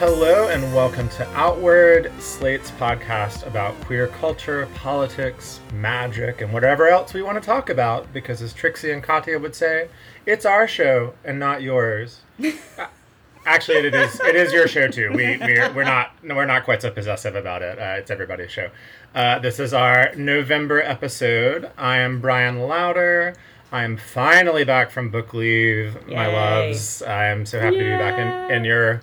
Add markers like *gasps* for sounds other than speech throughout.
Hello and welcome to Outward, Slate's podcast about queer culture, politics, magic, and whatever else we want to talk about. Because as Trixie and Katya would say, it's our show and not yours. *laughs* Actually, it is. It is your show too. We we're, we're not we're not quite so possessive about it. Uh, it's everybody's show. Uh, this is our November episode. I am Bryan Lowder. I am finally back from book leave, my loves. I am so happy to be back in, in your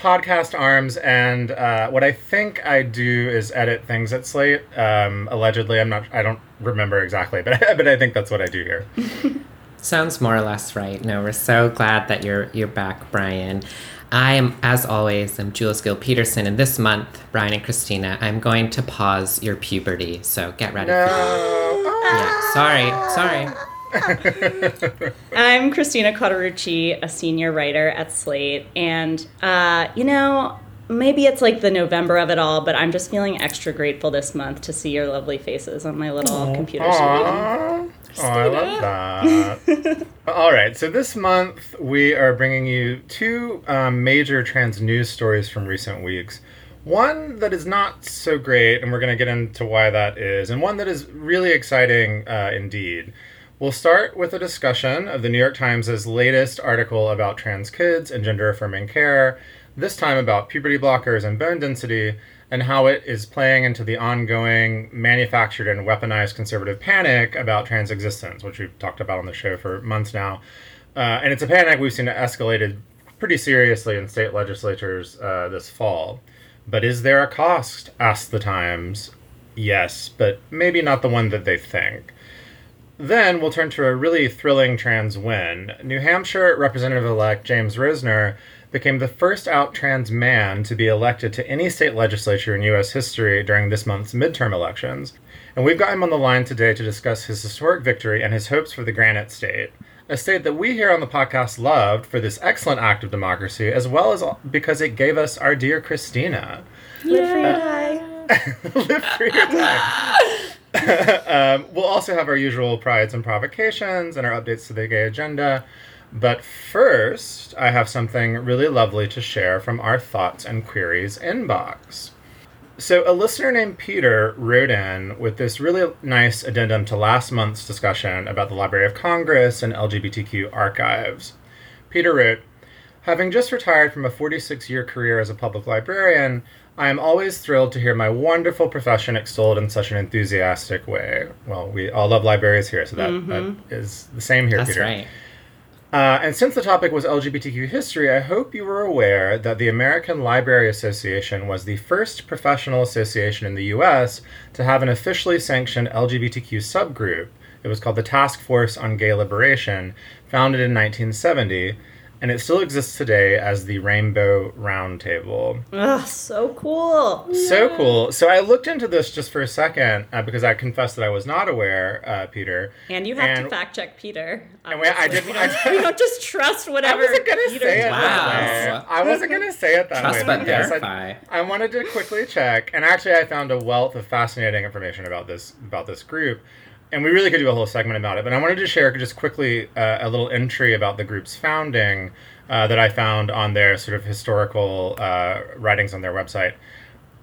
podcast arms and uh, what i think i do is edit things at slate um, allegedly i'm not i don't remember exactly but, *laughs* but i think that's what i do here *laughs* Sounds more or less right. No, we're so glad that you're you're back, Bryan. I am, as always, I'm Jules Gill Peterson, and this month, Bryan and Christina, I'm going to pause your puberty. So get ready for that. Yeah, sorry, sorry. *laughs* I'm Christina Cauterucci, a senior writer at Slate, and uh, you know, maybe it's like the November of it all, but I'm just feeling extra grateful this month to see your lovely faces on my little computer screen. Aww. Oh, I love that. All right, so this month we are bringing you two um, major trans news stories from recent weeks. One that is not so great, and we're going to get into why that is, and one that is really exciting uh, indeed. We'll start with a discussion of the New York Times' latest article about trans kids and gender affirming care, this time about puberty blockers and bone density, and how it is playing into the ongoing manufactured and weaponized conservative panic about trans existence, which we've talked about on the show for months now. Uh, and it's a panic we've seen escalated pretty seriously in state legislatures uh, this fall. But is there a cost? asked the Times. Yes, but maybe not the one that they think. Then we'll turn to a really thrilling trans win. New Hampshire Representative elect James Roesener became the first out trans man to be elected to any state legislature in U.S. history during this month's midterm elections. And we've got him on the line today to discuss his historic victory and his hopes for the Granite State, a state that we here on the podcast loved for this excellent act of democracy, as well as because it gave us our dear Christina. Live free or uh, die. *laughs* Live free or die. *laughs* *laughs* um, we'll also have our usual prides and provocations and our updates to the gay agenda. But first, I have something really lovely to share from our Thoughts and Queries inbox. So, a listener named Peter wrote in with this really nice addendum to last month's discussion about the Library of Congress and LGBTQ archives. Peter wrote, Having just retired from a 46 year career as a public librarian, I am always thrilled to hear my wonderful profession extolled in such an enthusiastic way. Well, we all love libraries here, so that, that is the same here, That's Peter. right. Uh, and since the topic was LGBTQ history, I hope you were aware that the American Library Association was the first professional association in the US to have an officially sanctioned LGBTQ subgroup. It was called the Task Force on Gay Liberation, founded in 1970, and it still exists today as the Rainbow Roundtable. Ugh, so cool. So cool. So I looked into this just for a second uh, because I confessed that I was not aware, uh, Peter. And you have And- to fact check Peter. And we- I obviously. did. We don't, did- we don't just trust whatever. I whatever wasn't gonna Peter say it Wow. that way. I wasn't gonna say it that Trust way. but but yes, I- verify. I wanted to quickly check, and actually, I found a wealth of fascinating information about this about this group, and we really could do a whole segment about it. But I wanted to share just quickly uh, a little entry about the group's founding uh, that I found on their sort of historical uh, writings on their website.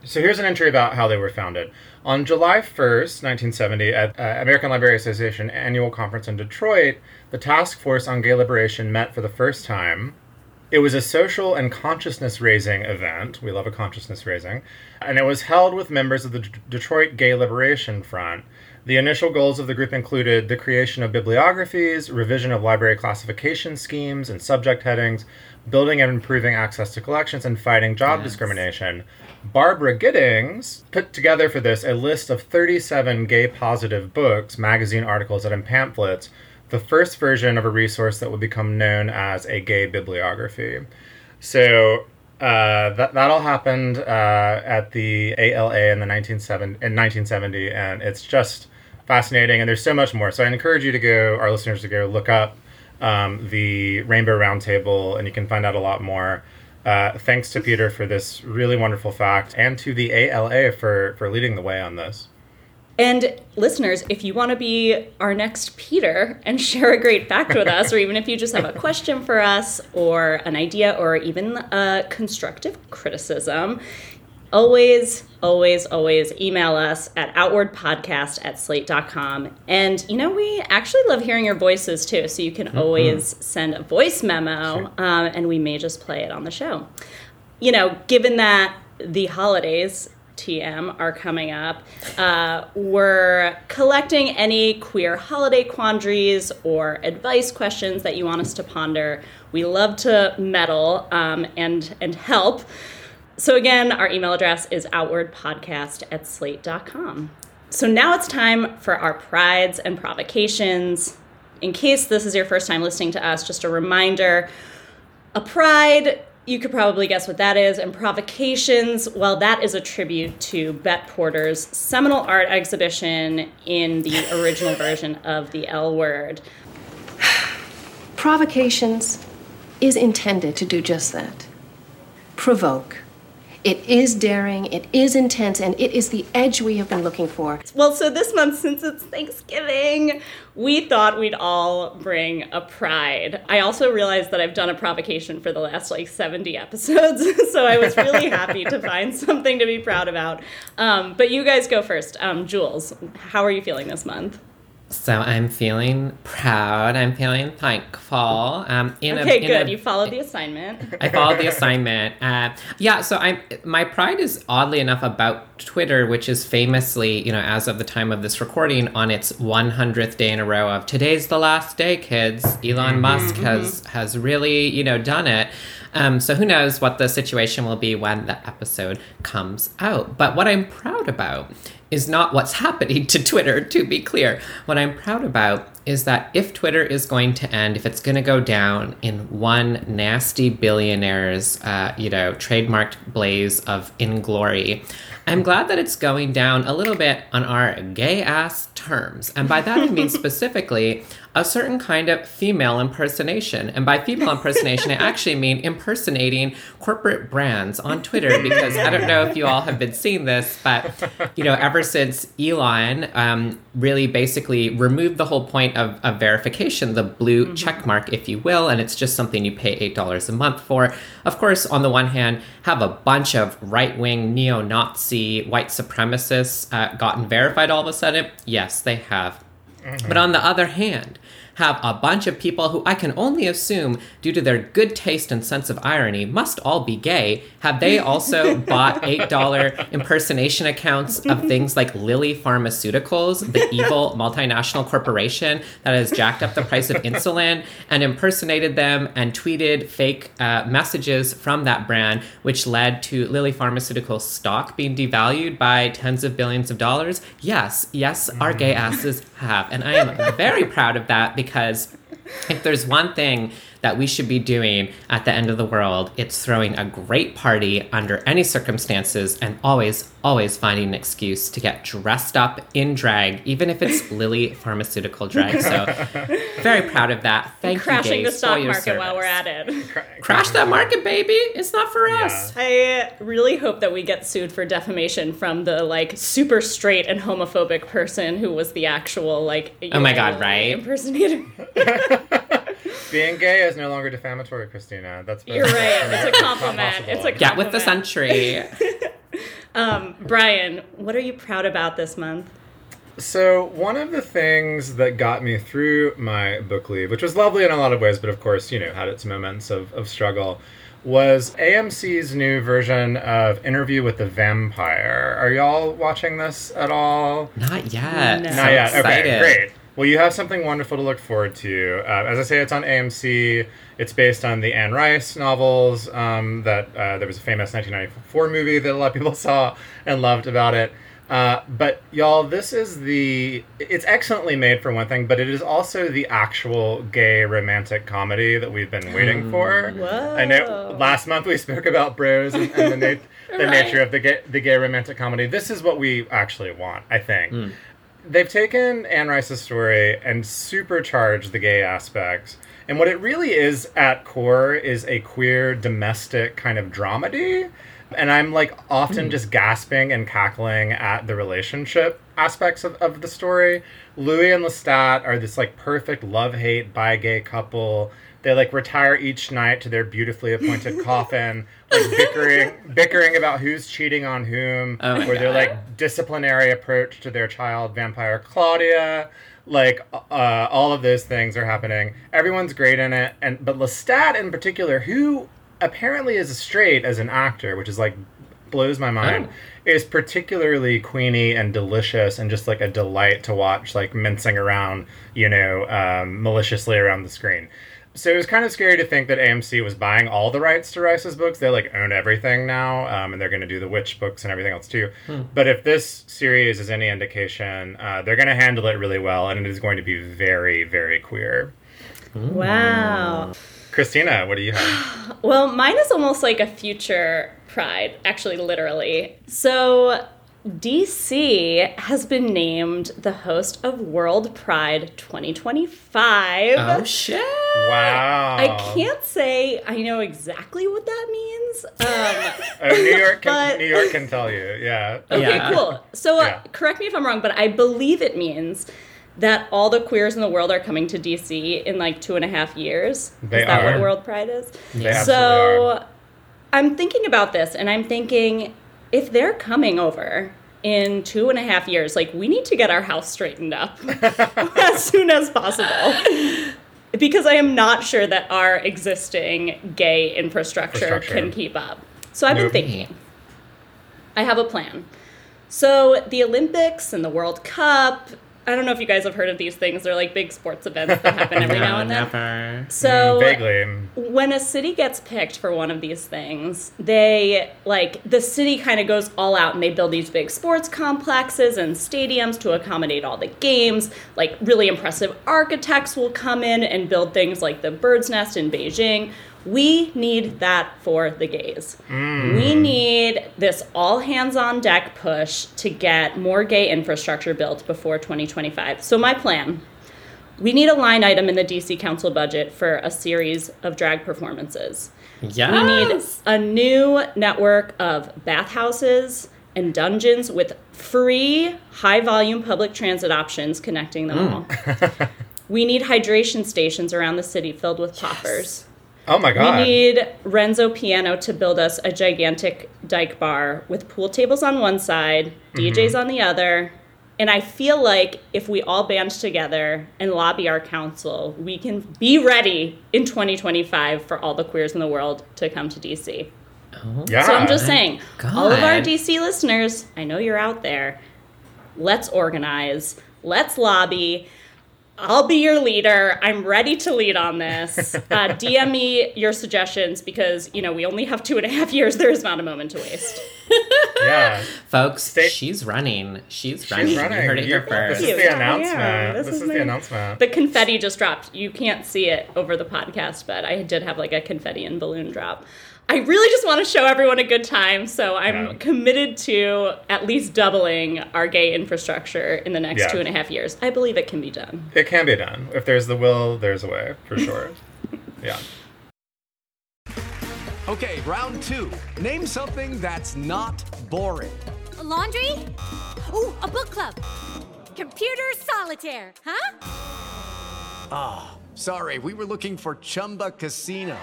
So here's an entry about how they were founded. On July 1st, 1970, at uh, American Library Association annual conference in Detroit, the Task Force on Gay Liberation met for the first time. It was a social and consciousness raising event. We love a consciousness raising. And it was held with members of the D- Detroit Gay Liberation Front. The initial goals of the group included the creation of bibliographies, revision of library classification schemes and subject headings, building and improving access to collections, and fighting job Yes. discrimination. Barbara Gittings put together for this a list of 37 gay positive books, magazine articles, and pamphlets, the first version of a resource that would become known as a gay bibliography. So uh, that that all happened uh, at the ALA in the 1970, in 1970, and it's just fascinating. And there's so much more. So I encourage you to go, our listeners, to go look up um, the Rainbow Roundtable, and you can find out a lot more. Uh, thanks to Peter for this really wonderful fact, and to the ALA for for leading the way on this. And listeners, if you want to be our next Peter and *laughs* share a great fact with us, or even if you just have a question for us, or an idea, or even a constructive criticism, always, always, always email us at outwardpodcast at slate.com. And, you know, we actually love hearing your voices too, so you can always send a voice memo, um, and we may just play it on the show. You know, given that the holidays TM are coming up. Uh, we're collecting any queer holiday quandaries or advice questions that you want us to ponder. We love to meddle um, and and help. So again, our email address is outwardpodcast at slate.com. So now it's time for our prides and provocations. In case this is your first time listening to us, just a reminder a pride, you could probably guess what that is. And provocations, well, that is a tribute to Bette Porter's seminal art exhibition in the original *laughs* version of the L word. Provocations is intended to do just that provoke. It is daring, it is intense, and it is the edge we have been looking for. Well, so this month, since it's Thanksgiving, we thought we'd all bring a pride. I also realized that I've done a provocation for the last like 70 episodes, *laughs* so I was really happy to find *laughs* something to be proud about. Um, but you guys go first. Um, Jules, how are you feeling this month? So I'm feeling proud. I'm feeling thankful. Um, in Okay, a, good. a- you followed the assignment. *laughs* I followed the assignment. Uh, yeah, so I'm my pride is oddly enough about Twitter, which is famously, you know, as of the time of this recording, on its 100th day in a row of today's the last day, kids. Elon Musk has has really, you know, done it. Um, so who knows what the situation will be when the episode comes out. But what I'm proud about is not what's *laughs* happening to Twitter, to be clear. What I'm proud about is that if Twitter is going to end, if it's going to go down in one nasty billionaire's, uh, you know, trademarked blaze of inglory, I'm glad that it's going down a little bit on our gay ass terms. And by that I mean *laughs* specifically a certain kind of female impersonation. And by female impersonation, I actually mean impersonating corporate brands on Twitter because I don't know if you all have been seeing this, but you know, ever since Elon um, really basically removed the whole point of, of verification, the blue check mark, if you will, and it's just something you pay $8 a month for. Of course, on the one hand, have a bunch of right wing neo Nazi white supremacists uh, gotten verified all of a sudden? Yes, they have. But on the other hand, have a bunch of people who I can only assume, due to their good taste and sense of irony, must all be gay. Have they also *laughs* bought $8 impersonation accounts of things like Lilly Pharmaceuticals, the evil multinational corporation that has jacked up the price of insulin, and impersonated them and tweeted fake uh, messages from that brand, which led to Lilly Pharmaceuticals stock being devalued by tens of billions of dollars? Yes, yes, our gay asses have. And I am very proud of that because if there's one thing that we should be doing at the end of the world, it's throwing a great party under any circumstances and always, always finding an excuse to get dressed up in drag, even if it's *laughs* Lilly pharmaceutical drag. So, very proud of that. Thank Crashing you, the stock for your market while we're at it. Crash that market, baby. It's not for us. I really hope that we get sued for defamation from the like super straight and homophobic person who was the actual like Oh my know, God, right? impersonator. *laughs* *laughs* Being gay is no longer defamatory, Christina. That's been- You're right. It's a *laughs* compliment. possible. It's a Get with the compliment. century. *laughs* Um, Bryan, what are you proud about this month? So, one of the things that got me through my book leave, which was lovely in a lot of ways, but of course, you know, had its moments of, of struggle, was AMC's new version of Interview with the Vampire. Are y'all watching this at all? Not yet. No. So Not yet. excited. Okay, great. Well, you have something wonderful to look forward to. Uh, as I say, it's on AMC. It's based on the Anne Rice novels. Um, that uh, there was a famous 1994 movie that a lot of people *laughs* saw and loved about it. Uh, but y'all, this is the. It's excellently made for one thing, but it is also the actual gay romantic comedy that we've been waiting for. Whoa. I know. Last month we spoke about Bros and, and the, na- *laughs* the Right. nature of the gay, the gay romantic comedy. This is what we actually want. I think they've taken Anne Rice's story and supercharged the gay aspects. And what it really is at core is a queer domestic kind of dramedy. And I'm like often hmm. just gasping and cackling at the relationship aspects of, of the story. Louis and Lestat are this like perfect love hate bi gay couple. They like retire each night to their beautifully appointed *laughs* coffin, like bickering bickering about who's cheating on whom, Oh my or their like disciplinary approach to their child vampire Claudia. Like uh, all of those things are happening. Everyone's great in it, and but Lestat in particular, who apparently is straight as an actor, which is like blows my mind, Oh. is particularly queeny and delicious and just like a delight to watch, like mincing around, you know, um, maliciously around the screen. So it was kind of scary to think that AMC was buying all the rights to Rice's books. They like own everything now, um, and they're going to do the Witch books and everything else too. But if this series is any indication, uh, they're going to handle it really well, and it is going to be very, very queer. Wow. Christina, what do you have? *sighs* Well, mine is almost like a future pride, actually, literally. So, DC has been named the host of World Pride 2025. Oh shit! Wow. I can't say I know exactly what that means. Um, *laughs* Oh, New York can But- New York can tell you. Yeah. okay, Yeah. cool. So, uh, Yeah. correct me if I'm wrong, but I believe it means that all the queers in the world are coming to DC in like two and a half years. They is that are. what World Pride is? They so are. I'm thinking about this and I'm thinking if they're coming over in two and a half years, like we need to get our house straightened up *laughs* as soon as possible. Because I am not sure that our existing gay infrastructure, Infrastructure. can keep up. So I've been thinking. I have a plan. So the Olympics and the World Cup, I don't know if you guys have heard of these things. They're like big sports events that happen every *laughs* now and then. never. So hmm, Vaguely. when a city gets picked for one of these things, they like the city kind of goes all out and they build these big sports complexes and stadiums to accommodate all the games. Like really impressive architects will come in and build things like the Bird's Nest in Beijing. We need that for the gays. Mm. We need this all hands on deck push to get more gay infrastructure built before 2025. So my plan we need a line item in the DC Council budget for a series of drag performances. Yes. We need a new network of bathhouses and dungeons with free, high volume public transit options connecting them mm. all. *laughs* we need hydration stations around the city filled with poppers. Oh my god. We need Renzo Piano to build us a gigantic dyke bar with pool tables on one side, mm-hmm. DJs on the other. And I feel like if we all band together and lobby our council, we can be ready in 2025 for all the queers in the world to come to DC. Oh yeah. So I'm just saying, all of our DC listeners, I know you're out there. Let's organize. Let's lobby. I'll be your leader. I'm ready to lead on this. *laughs* Uh, DM me your suggestions because you know we only have two and a half years. There is not a moment to waste. yeah. *laughs* Folks, Stay- she's running. She's running. She's running. You heard it here first. This is the announcement. yeah, This, this is, is the announcement. The confetti just dropped. You can't see it over the podcast, but I did have like a confetti and balloon drop. I really just want to show everyone a good time, so I'm Yeah. committed to at least doubling our gay infrastructure in the next Yeah. two and a half years. I believe it can be done. It can be done. If there's the will, there's a way, for sure. *laughs* yeah. Okay, round two. Name something that's not boring. A laundry? Ooh, a book club. Computer solitaire, huh? Ah, sorry, we were looking for Chumba Casino.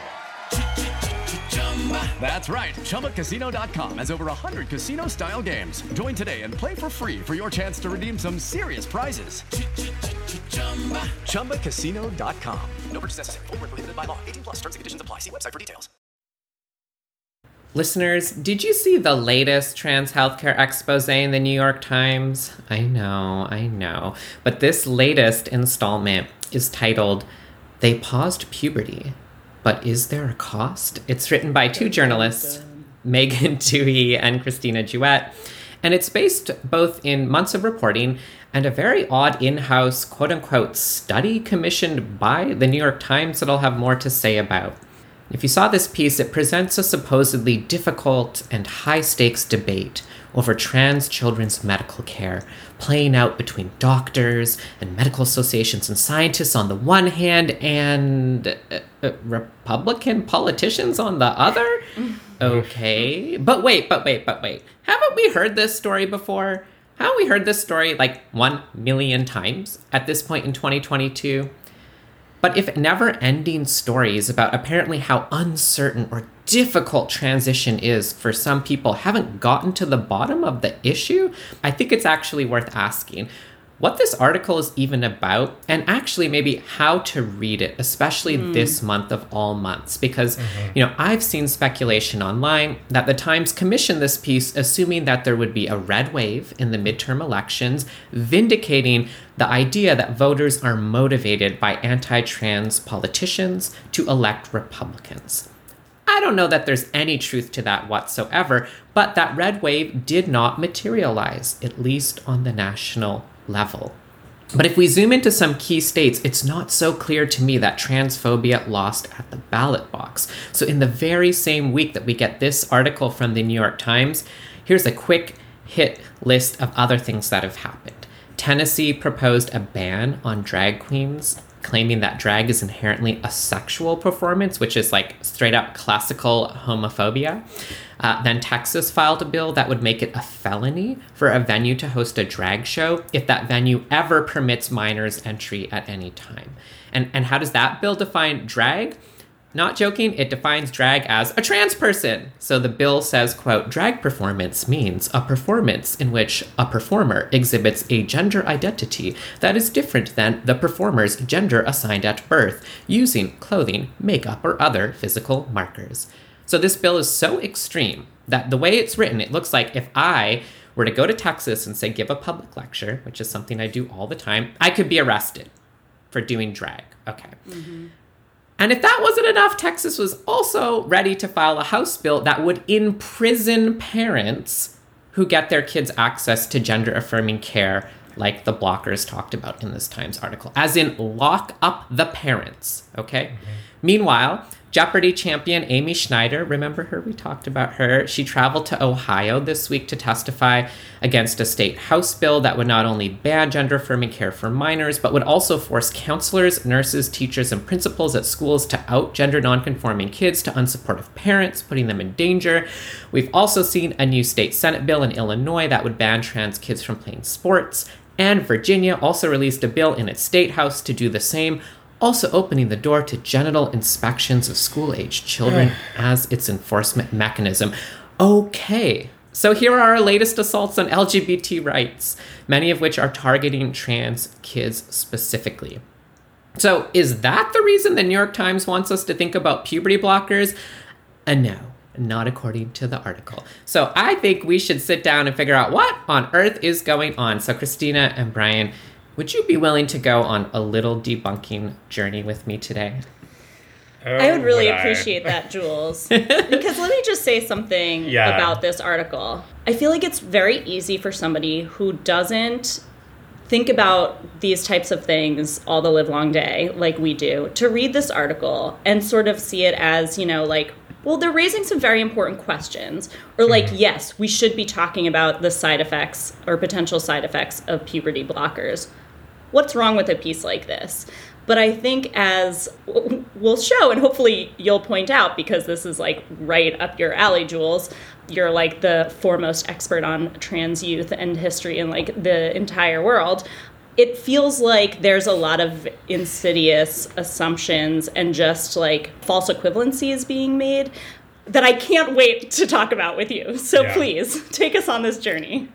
That's right. ChumbaCasino.com has over 100 casino style games. Join today and play for free for your chance to redeem some serious prizes. ChumbaCasino.com. No purchase necessary. Void where prohibited by law. 18 plus terms and conditions apply. See website for details. Listeners, did you see the latest trans healthcare expose in the New York Times? I know, I know. But this latest installment is titled They Paused Puberty, but Is There a Cost? It's written by two journalists, Megan *laughs* Twohey and Christina Jewett, and it's based both in months of reporting and a very odd in house, quote unquote, study commissioned by the New York Times that I'll have more to say about. If you saw this piece, it presents a supposedly difficult and high stakes debate over trans children's medical care, playing out between doctors and medical associations and scientists on the one hand and uh, uh, Republican politicians on the other. Okay. But wait, but wait, but wait. Haven't we heard this story before? Haven't we heard this story like one million times at this point in 2022? But if never ending stories about apparently how uncertain or difficult transition is for some people haven't gotten to the bottom of the issue, I think it's actually worth asking what this article is even about and actually maybe how to read it especially mm. this month of all months because mm-hmm. you know i've seen speculation online that the times commissioned this piece assuming that there would be a red wave in the midterm elections vindicating the idea that voters are motivated by anti-trans politicians to elect republicans I don't know that there's any truth to that whatsoever, but that red wave did not materialize, at least on the national level. But if we zoom into some key states, it's not so clear to me that transphobia lost at the ballot box. So, in the very same week that we get this article from the New York Times, here's a quick hit list of other things that have happened. Tennessee proposed a ban on drag queens claiming that drag is inherently a sexual performance, which is like straight up classical homophobia. Uh, then Texas filed a bill that would make it a felony for a venue to host a drag show if that venue ever permits minors entry at any time. And, and how does that bill define drag? Not joking, it defines drag as a trans person. So the bill says, quote, drag performance means a performance in which a performer exhibits a gender identity that is different than the performer's gender assigned at birth, using clothing, makeup, or other physical markers. So this bill is so extreme that the way it's written, it looks like if I were to go to Texas and say give a public lecture, which is something I do all the time, I could be arrested for doing drag. Okay. Mm-hmm. And if that wasn't enough, Texas was also ready to file a House bill that would imprison parents who get their kids access to gender affirming care, like the blockers talked about in this Times article, as in lock up the parents. Okay. Mm-hmm. Meanwhile, Jeopardy champion Amy Schneider, remember her? We talked about her. She traveled to Ohio this week to testify against a state House bill that would not only ban gender affirming care for minors, but would also force counselors, nurses, teachers, and principals at schools to out gender nonconforming kids to unsupportive parents, putting them in danger. We've also seen a new state Senate bill in Illinois that would ban trans kids from playing sports. And Virginia also released a bill in its state house to do the same, also opening the door to genital inspections of school aged children *sighs* as its enforcement mechanism. Okay, so here are our latest assaults on LGBT rights, many of which are targeting trans kids specifically. So, is that the reason the New York Times wants us to think about puberty blockers? Uh, no, not according to the article. So, I think we should sit down and figure out what on earth is going on. So, Christina and Bryan, would you be willing to go on a little debunking journey with me today? Oh, I would really would appreciate that, *laughs* Jules. because let me just say something yeah. about this article. I feel like it's very easy for somebody who doesn't think about these types of things all the live long day like we do to read this article and sort of see it as, you know, like well, they're raising some very important questions. Or, like, mm-hmm. yes, we should be talking about the side effects or potential side effects of puberty blockers what's wrong with a piece like this? But I think as we'll show, and hopefully you'll point out, because this is like right up your alley, Jules, you're like the foremost expert on trans youth and history in like the entire world. It feels like there's a lot of insidious assumptions and just like false equivalencies being made that I can't wait to talk about with you. So yeah. please *laughs* take us on this journey.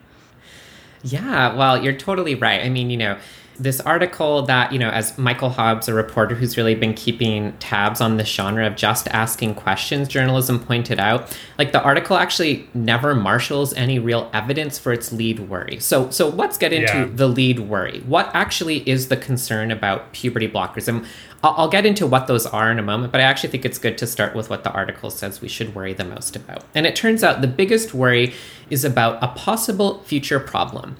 Yeah, well, you're totally right. I mean, you know, this article that, you know, as Michael Hobbs, a reporter who's really been keeping tabs on this genre of just asking questions journalism pointed out, like the article actually never marshals any real evidence for its lead worry. So so let's get into Yeah. the lead worry. What actually is the concern about puberty blockers? And I'll, I'll get into what those are in a moment, but I actually think it's good to start with what the article says we should worry the most about. And it turns out the biggest worry is about a possible future problem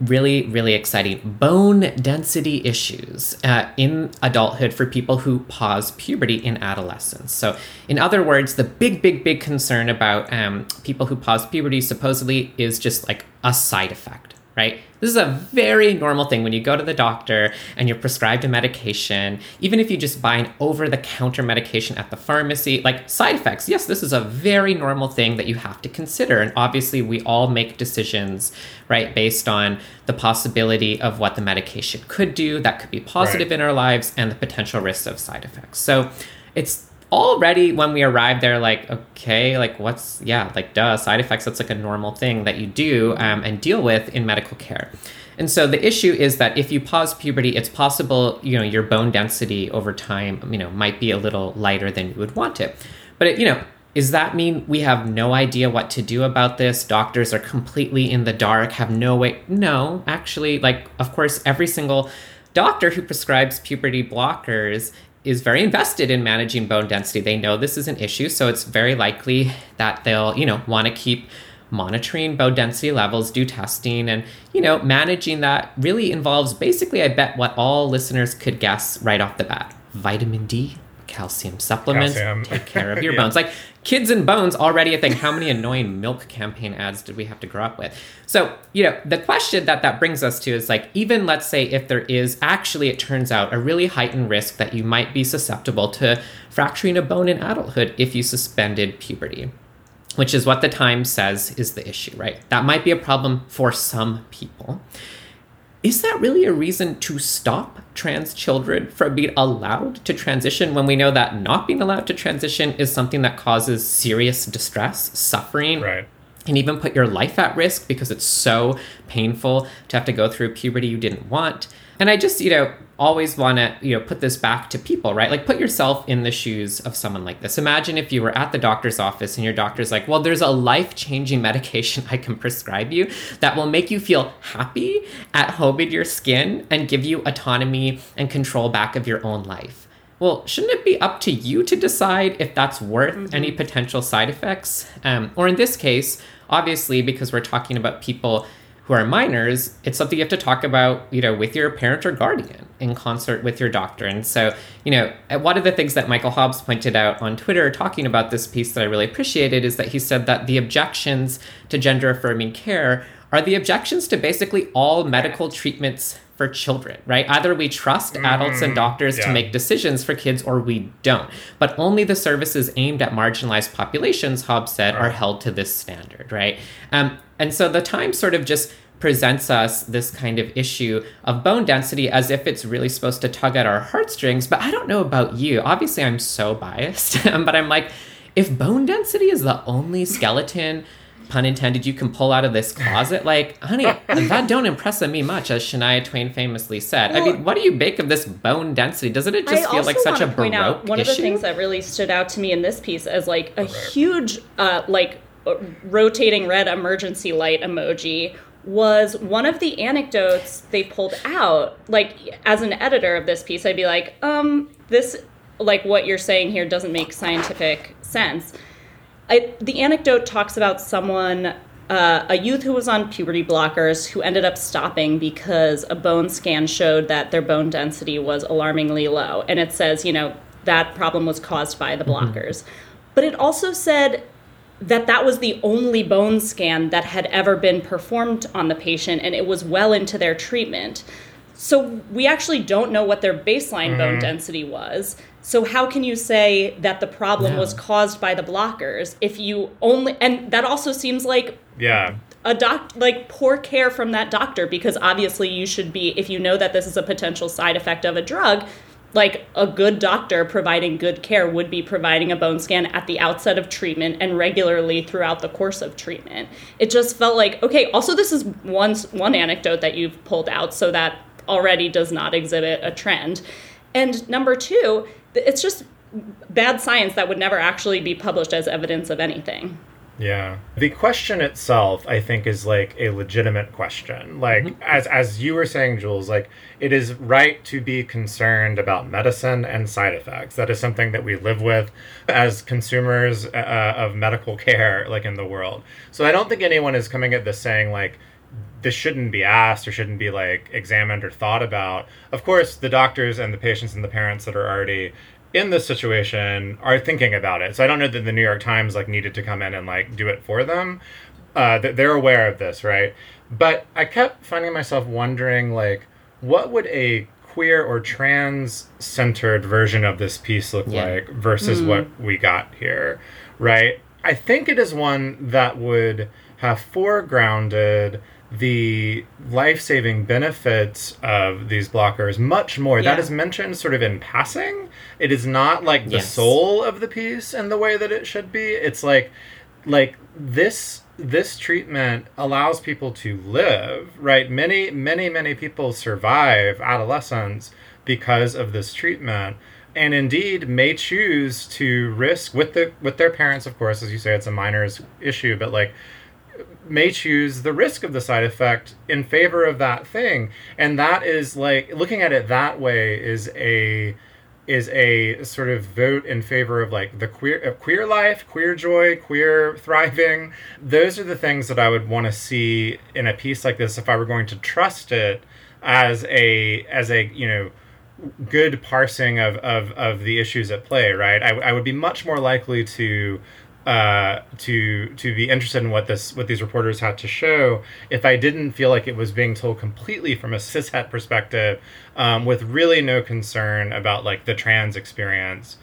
really, really exciting bone density issues uh, in adulthood for people who pause puberty in adolescence. So, in other words, the big, big, big concern about um, people who pause puberty supposedly is just like a side effect, right? This is a very normal thing when you go to the doctor and you're prescribed a medication, even if you just buy an over the counter medication at the pharmacy, like side effects. Yes, this is a very normal thing that you have to consider. And obviously, we all make decisions, right, based on the possibility of what the medication could do that could be positive Right. in our lives and the potential risks of side effects. So it's already when we arrive there like okay like what's yeah like duh side effects that's like a normal thing that you do um, and deal with in medical care. And so the issue is that if you pause puberty it's possible you know your bone density over time you know might be a little lighter than you would want it. But it, you know does that mean we have no idea what to do about this? Doctors are completely in the dark have no way no actually like of course every single doctor who prescribes puberty blockers is very invested in managing bone density. They know this is an issue, so it's very likely that they'll, you know, want to keep monitoring bone density levels, do testing, and you know, managing that really involves basically, I bet, what all listeners could guess right off the bat: vitamin D, calcium supplements, Calcium. take care of *laughs* your Yeah. bones. Like kids and bones already a thing. How many annoying milk campaign ads did we have to grow up with? So, you know, the question that that brings us to is like, even let's say if there is actually, it turns out, a really heightened risk that you might be susceptible to fracturing a bone in adulthood if you suspended puberty. Which is what the Times says is the issue, right? That might be a problem for some people. Is that really a reason to stop trans children from being allowed to transition when we know that not being allowed to transition is something that causes serious distress, suffering, Right. and even put your life at risk because it's so painful to have to go through puberty you didn't want. And I just, you know, always want to, you know, put this back to people, right? Like put yourself in the shoes of someone like this. Imagine if you were at the doctor's office and your doctor's like, "Well, there's a life-changing *laughs* medication I can prescribe you that will make you feel happy at home in your skin and give you autonomy and control back of your own life." Well, shouldn't it be up to you to decide if that's worth any potential side effects? Um, or in this case, obviously, because we're talking about people who are minors, it's something you have to talk about, you know, with your parent or guardian in concert with your doctor. And so, you know, one of the things that Michael Hobbs pointed out on Twitter talking about this piece that I really appreciated is that he said that the objections to gender affirming care are the objections to basically all medical treatments for children, right? Either we trust adults and doctors to make decisions for kids or we don't. But only the services aimed at marginalized populations, Hobbs said, are held to this standard, right? Um, and so the time sort of just presents us this kind of issue of bone density as if it's really supposed to tug at our heartstrings. But I don't know about you. Obviously, I'm so biased, *laughs* but I'm like, if bone density is the only skeleton pun intended, you can pull out of this closet. Like, honey, *laughs* that don't impress me much, as Shania Twain famously said. I mean, what do you make of this bone density? Doesn't it just I feel like such a want to point out baroque one of the things that really stood out to me in this piece as like a huge, uh, like rotating red emergency light emoji was one of the anecdotes they pulled out. Like as an editor of this piece, I'd be like, um, this like what you're saying here doesn't make scientific sense. I, the anecdote talks about someone, uh, a youth who was on puberty blockers who ended up stopping because a bone scan showed that their bone density was alarmingly low. And it says, you know, that problem was caused by the blockers. But it also said that that was the only bone scan that had ever been performed on the patient and it was well into their treatment. So we actually don't know what their baseline mm-hmm. bone density was. So how can you say that the problem was caused by the blockers if you only and that also seems like Yeah. a doc like poor care from that doctor because obviously you should be if you know that this is a potential side effect of a drug like a good doctor providing good care would be providing a bone scan at the outset of treatment and regularly throughout the course of treatment it just felt like okay also this is one one anecdote that you've pulled out so that already does not exhibit a trend. And number two, it's just bad science that would never actually be published as evidence of anything. Yeah. The question itself, I think, is like a legitimate question. Like mm-hmm. as as you were saying, Jules, like it is right to be concerned about medicine and side effects. That is something that we live with as consumers uh, of medical care, like in the world. So I don't think anyone is coming at this saying like this shouldn't be asked or shouldn't be like examined or thought about. Of course, the doctors and the patients and the parents that are already in this situation are thinking about it. So I don't know that the New York Times like needed to come in and like do it for them. Uh, that they're aware of this, right? But I kept finding myself wondering like, what would a queer or trans centered version of this piece look yeah. like versus mm. what we got here, right? I think it is one that would have foregrounded the life saving benefits of these blockers much more. Yeah. That is mentioned sort of in passing. It is not like the yes. soul of the piece in the way that it should be. It's like like this this treatment allows people to live, right? Many, many, many people survive adolescence because of this treatment and indeed may choose to risk with the with their parents of course as you say it's a minor's issue but like may choose the risk of the side effect in favor of that thing and that is like looking at it that way is a is a sort of vote in favor of like the queer uh, queer life queer joy queer thriving those are the things that i would want to see in a piece like this if i were going to trust it as a as a you know good parsing of, of, of the issues at play, right? I, I would be much more likely to uh, to to be interested in what this what these reporters had to show if I didn't feel like it was being told completely from a cishet perspective, um, with really no concern about like the trans experience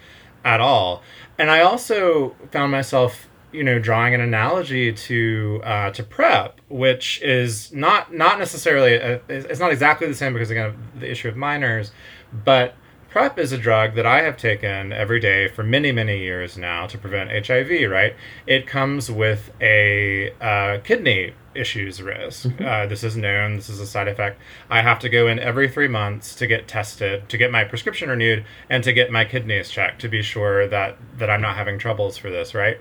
at all. And I also found myself you know drawing an analogy to uh, to prep which is not not necessarily a, it's not exactly the same because again the issue of minors but PrEP is a drug that I have taken every day for many, many years now to prevent HIV, right? It comes with a uh, kidney issues risk. Mm-hmm. Uh, this is known, this is a side effect. I have to go in every three months to get tested, to get my prescription renewed, and to get my kidneys checked to be sure that, that I'm not having troubles for this, right?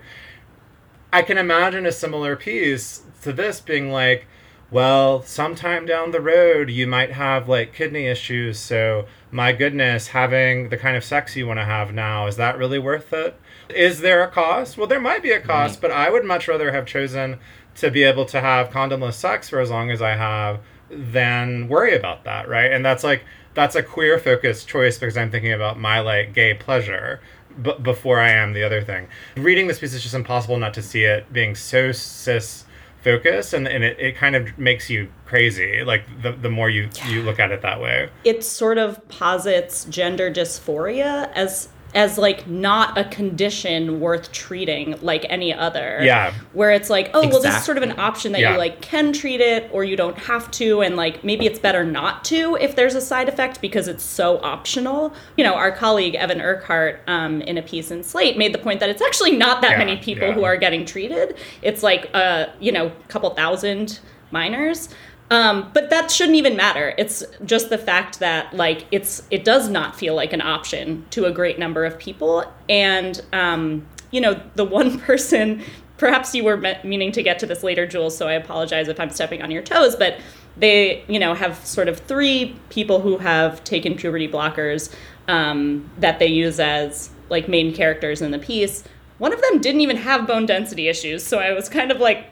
I can imagine a similar piece to this being like, well, sometime down the road, you might have like kidney issues. So, my goodness, having the kind of sex you want to have now, is that really worth it? Is there a cost? Well, there might be a mm-hmm. cost, right. but I would much rather have chosen to be able to have condomless sex for as long as I have than worry about that, right? And that's like, that's a queer focused choice because I'm thinking about my like gay pleasure b- before I am the other thing. Reading this piece is just impossible not to see it being so cis focus and, and it, it kind of makes you crazy like the, the more you you look at it that way. It sort of posits gender dysphoria as as like not a condition worth treating like any other. Yeah. Where it's like, oh, exactly. well, this is sort of an option that yeah. you like can treat it or you don't have to. And like maybe it's better not to if there's a side effect because it's so optional. You know, our colleague Evan Urquhart um, in a piece in Slate made the point that it's actually not that yeah. many people yeah. who are getting treated. It's like, uh, you know, a couple thousand minors. Um, but that shouldn't even matter. It's just the fact that like it's it does not feel like an option to a great number of people, and um, you know the one *laughs* person. Perhaps you were me- meaning to get to this later, Jules. So I apologize if I'm stepping on your toes, but they you know have sort of three people who have taken puberty blockers um, that they use as like main characters in the piece. One of them didn't even have bone density issues, so I was kind of like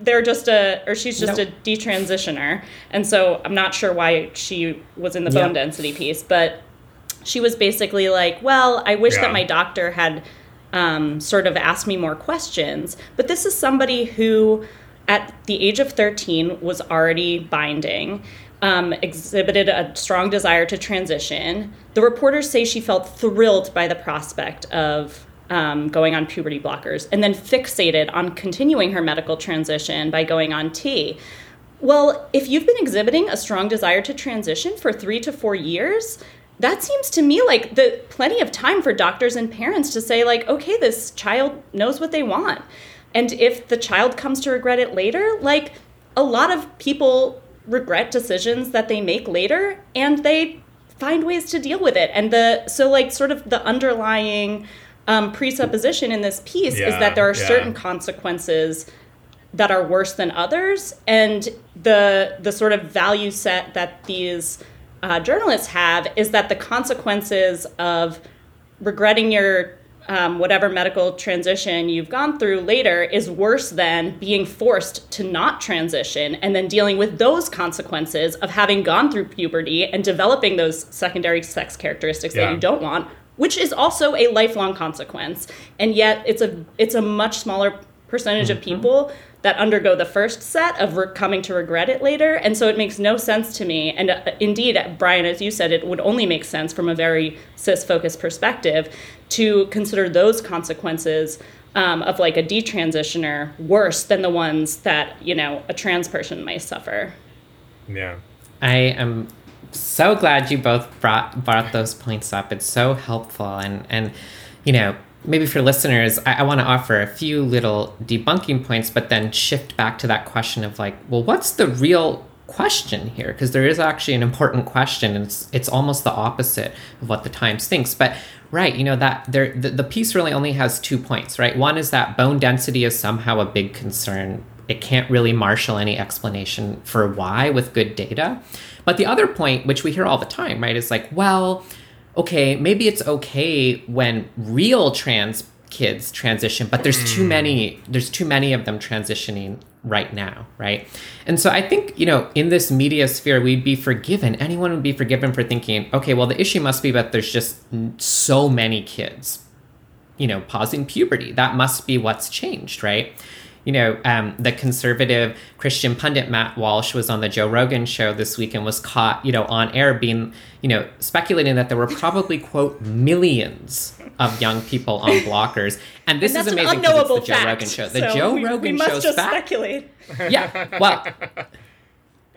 they're just a or she's just nope. a detransitioner and so i'm not sure why she was in the bone density piece but she was basically like well i wish yeah. that my doctor had um, sort of asked me more questions but this is somebody who at the age of 13 was already binding um, exhibited a strong desire to transition the reporters say she felt thrilled by the prospect of um, going on puberty blockers, and then fixated on continuing her medical transition by going on T. Well, if you've been exhibiting a strong desire to transition for three to four years, that seems to me like the plenty of time for doctors and parents to say like okay this child knows what they want and if the child comes to regret it later like a lot of people regret decisions that they make later and they find ways to deal with it. And the so like sort of the underlying um, presupposition in this piece is that there are yeah. certain consequences that are worse than others and the the sort of value set that these uh, journalists have is that the consequences of regretting your um, whatever medical transition you've gone through later is worse than being forced to not transition and then dealing with those consequences of having gone through puberty and developing those secondary sex characteristics Yeah. that you don't want which is also a lifelong consequence. And yet it's a it's a much smaller percentage of people that undergo the first set of re- coming to regret it later. And so it makes no sense to me. And uh, indeed Bryan as you said it would only make sense from a very cis focused perspective to consider those consequences um, of like a detransitioner worse than the ones that you know a trans person may suffer. Yeah. I am so glad you both brought brought those points up. It's so helpful, and and you know maybe for listeners, I, I want to offer a few little debunking points, but then shift back to that question of like, well, what's the real question here? Because there is actually an important question, and it's it's almost the opposite of what the Times thinks, but. Right, you know that there the, the piece really only has two points, right? One is that bone density is somehow a big concern it can't really marshal any explanation for why with good data. But the other point, which we hear all the time, right, is like, well, okay, maybe it's okay when real trans kids transition, but there's too hmm. many there's too many of them transitioning right now, right? And so I think, you know, in this media sphere, we'd be forgiven, anyone would be forgiven for thinking, okay, well, the issue must be that there's just so many kids you know, pausing puberty. That must be what's changed, right? You know, um, the conservative Christian pundit Matt Walsh was on the Joe Rogan show this week and was caught, you know, on air being, you know, speculating that there were probably, *laughs* quote, millions of young people on *laughs* blockers. And this and is amazing because it's the Joe. Rogan show. The so Joe we, Rogan we must show's just fact. speculate Yeah, well, *laughs*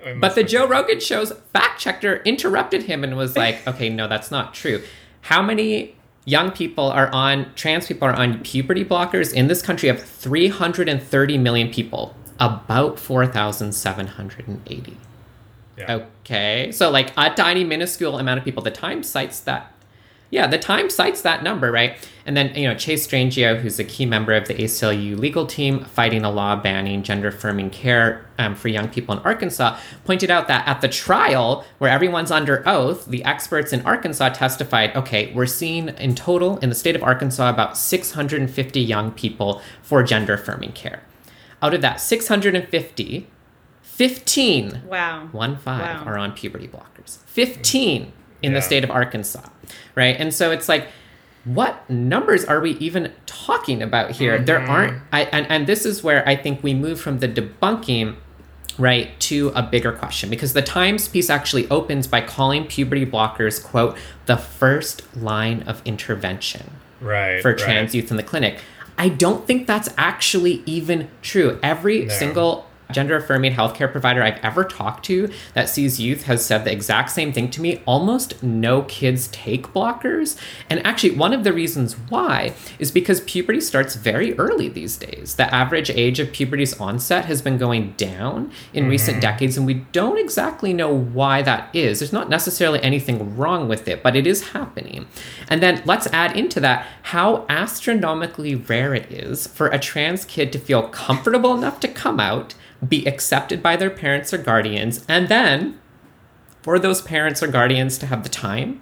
We but the Joe Rogan show's fact checker interrupted him and was like, okay, no, that's not true. How many young people are on, trans people are on puberty blockers in this country of 330 million people, about 4,780. Yeah. Okay, so like a tiny minuscule amount of people. The Times cites that. Yeah, the Times cites that number, right? And then, you know, Chase Strangio, who's a key member of the ACLU legal team fighting a law banning gender affirming care um, for young people in Arkansas, pointed out that at the trial, where everyone's under oath, the experts in Arkansas testified okay, we're seeing in total in the state of Arkansas about 650 young people for gender affirming care. Out of that 650, 15 wow one five Wow. are on puberty blockers 15 in Yeah. the state of arkansas right and so it's like what numbers are we even talking about here there mm-hmm. aren't I, and, and this is where i think we move from the debunking right to a bigger question because the times piece actually opens by calling puberty blockers quote the first line of intervention right for right. trans youth in the clinic. I don't think that's actually even true. Every No. single gender affirming healthcare provider I've ever talked to that sees youth has said the exact same thing to me. Almost no kids take blockers. And actually, one of the reasons why is because puberty starts very early these days. The average age of puberty's onset has been going down in mm-hmm. recent decades, and we don't exactly know why that is. There's not necessarily anything wrong with it, but it is happening. And then let's add into that how astronomically rare it is for a trans kid to feel comfortable enough to come out, be accepted by their parents or guardians, and then for those parents or guardians to have the time,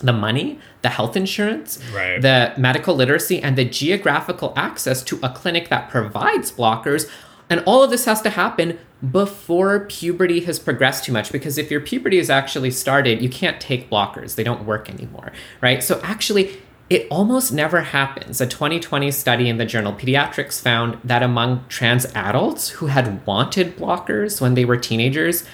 the money, the health insurance, Right. the medical literacy, and the geographical access to a clinic that provides blockers. And all of this has to happen before puberty has progressed too much because if your puberty has actually started, you can't take blockers. They don't work anymore, right? So actually, it almost never happens. A 2020 study in the journal Pediatrics found that among trans adults who had wanted blockers when they were teenagers,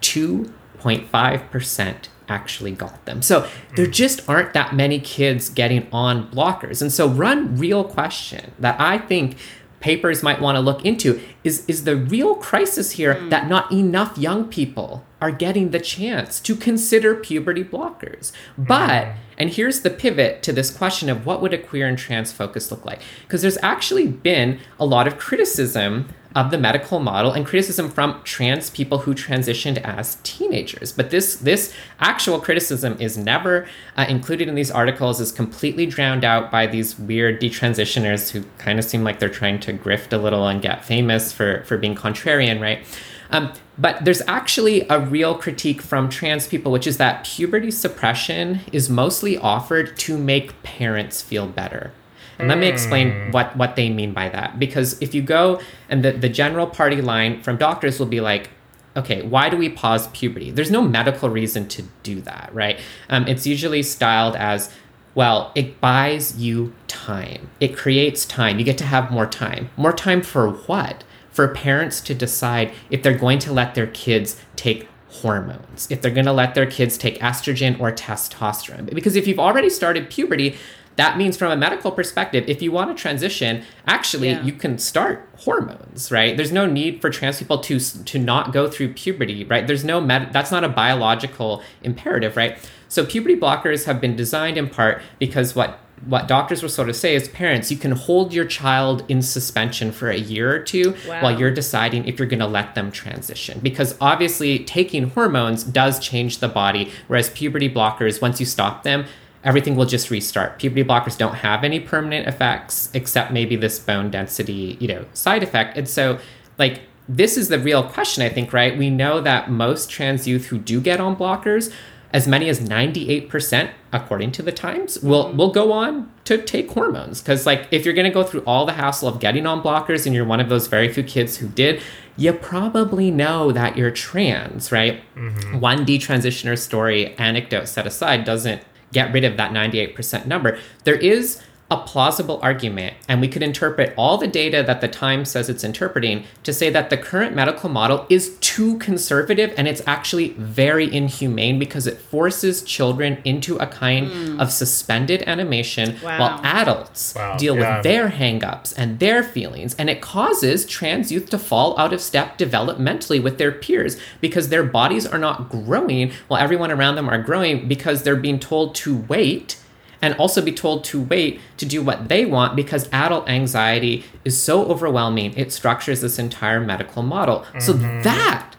2.5% actually got them. So there hmm. just aren't that many kids getting on blockers. And so one real question that I think papers might want to look into is is the real crisis here hmm. that not enough young people are getting the chance to consider puberty blockers. But, and here's the pivot to this question of what would a queer and trans focus look like? Because there's actually been a lot of criticism of the medical model and criticism from trans people who transitioned as teenagers. But this this actual criticism is never uh, included in these articles. is completely drowned out by these weird detransitioners who kind of seem like they're trying to grift a little and get famous for for being contrarian, right? Um, but there's actually a real critique from trans people, which is that puberty suppression is mostly offered to make parents feel better. And let me explain what, what they mean by that. Because if you go, and the, the general party line from doctors will be like, okay, why do we pause puberty? There's no medical reason to do that, right? Um, it's usually styled as, well, it buys you time. It creates time. You get to have more time. More time for what? For parents to decide if they're going to let their kids take hormones, if they're going to let their kids take estrogen or testosterone. Because if you've already started puberty, that means from a medical perspective if you want to transition actually Yeah. you can start hormones right there's no need for trans people to to not go through puberty right there's no med- that's not a biological imperative right so puberty blockers have been designed in part because what what doctors will sort of say is parents you can hold your child in suspension for a year or two Wow. while you're deciding if you're going to let them transition. Because obviously taking hormones does change the body whereas puberty blockers once you stop them everything will just restart. Puberty blockers don't have any permanent effects except maybe this bone density you know side effect. And so like this is the real question i think right? We know that most trans youth who do get on blockers as many as 98% according to the times will mm-hmm. will go on to take hormones. Because like if you're going to go through all the hassle of getting on blockers and you're one of those very few kids who did you probably know that you're trans right? Mm-hmm. One detransitioner story anecdote set aside doesn't get rid of that 98% number. There is a plausible argument, and we could interpret all the data that the Times says it's interpreting to say that the current medical model is too conservative and it's actually very inhumane because it forces children into a kind mm. of suspended animation Wow. while adults Wow, deal yeah. with their hangups and their feelings, and it causes trans youth to fall out of step developmentally with their peers because their bodies are not growing while everyone around them are growing because they're being told to wait and also be told to wait to do what they want because adult anxiety is so overwhelming it structures this entire medical model so mm-hmm. that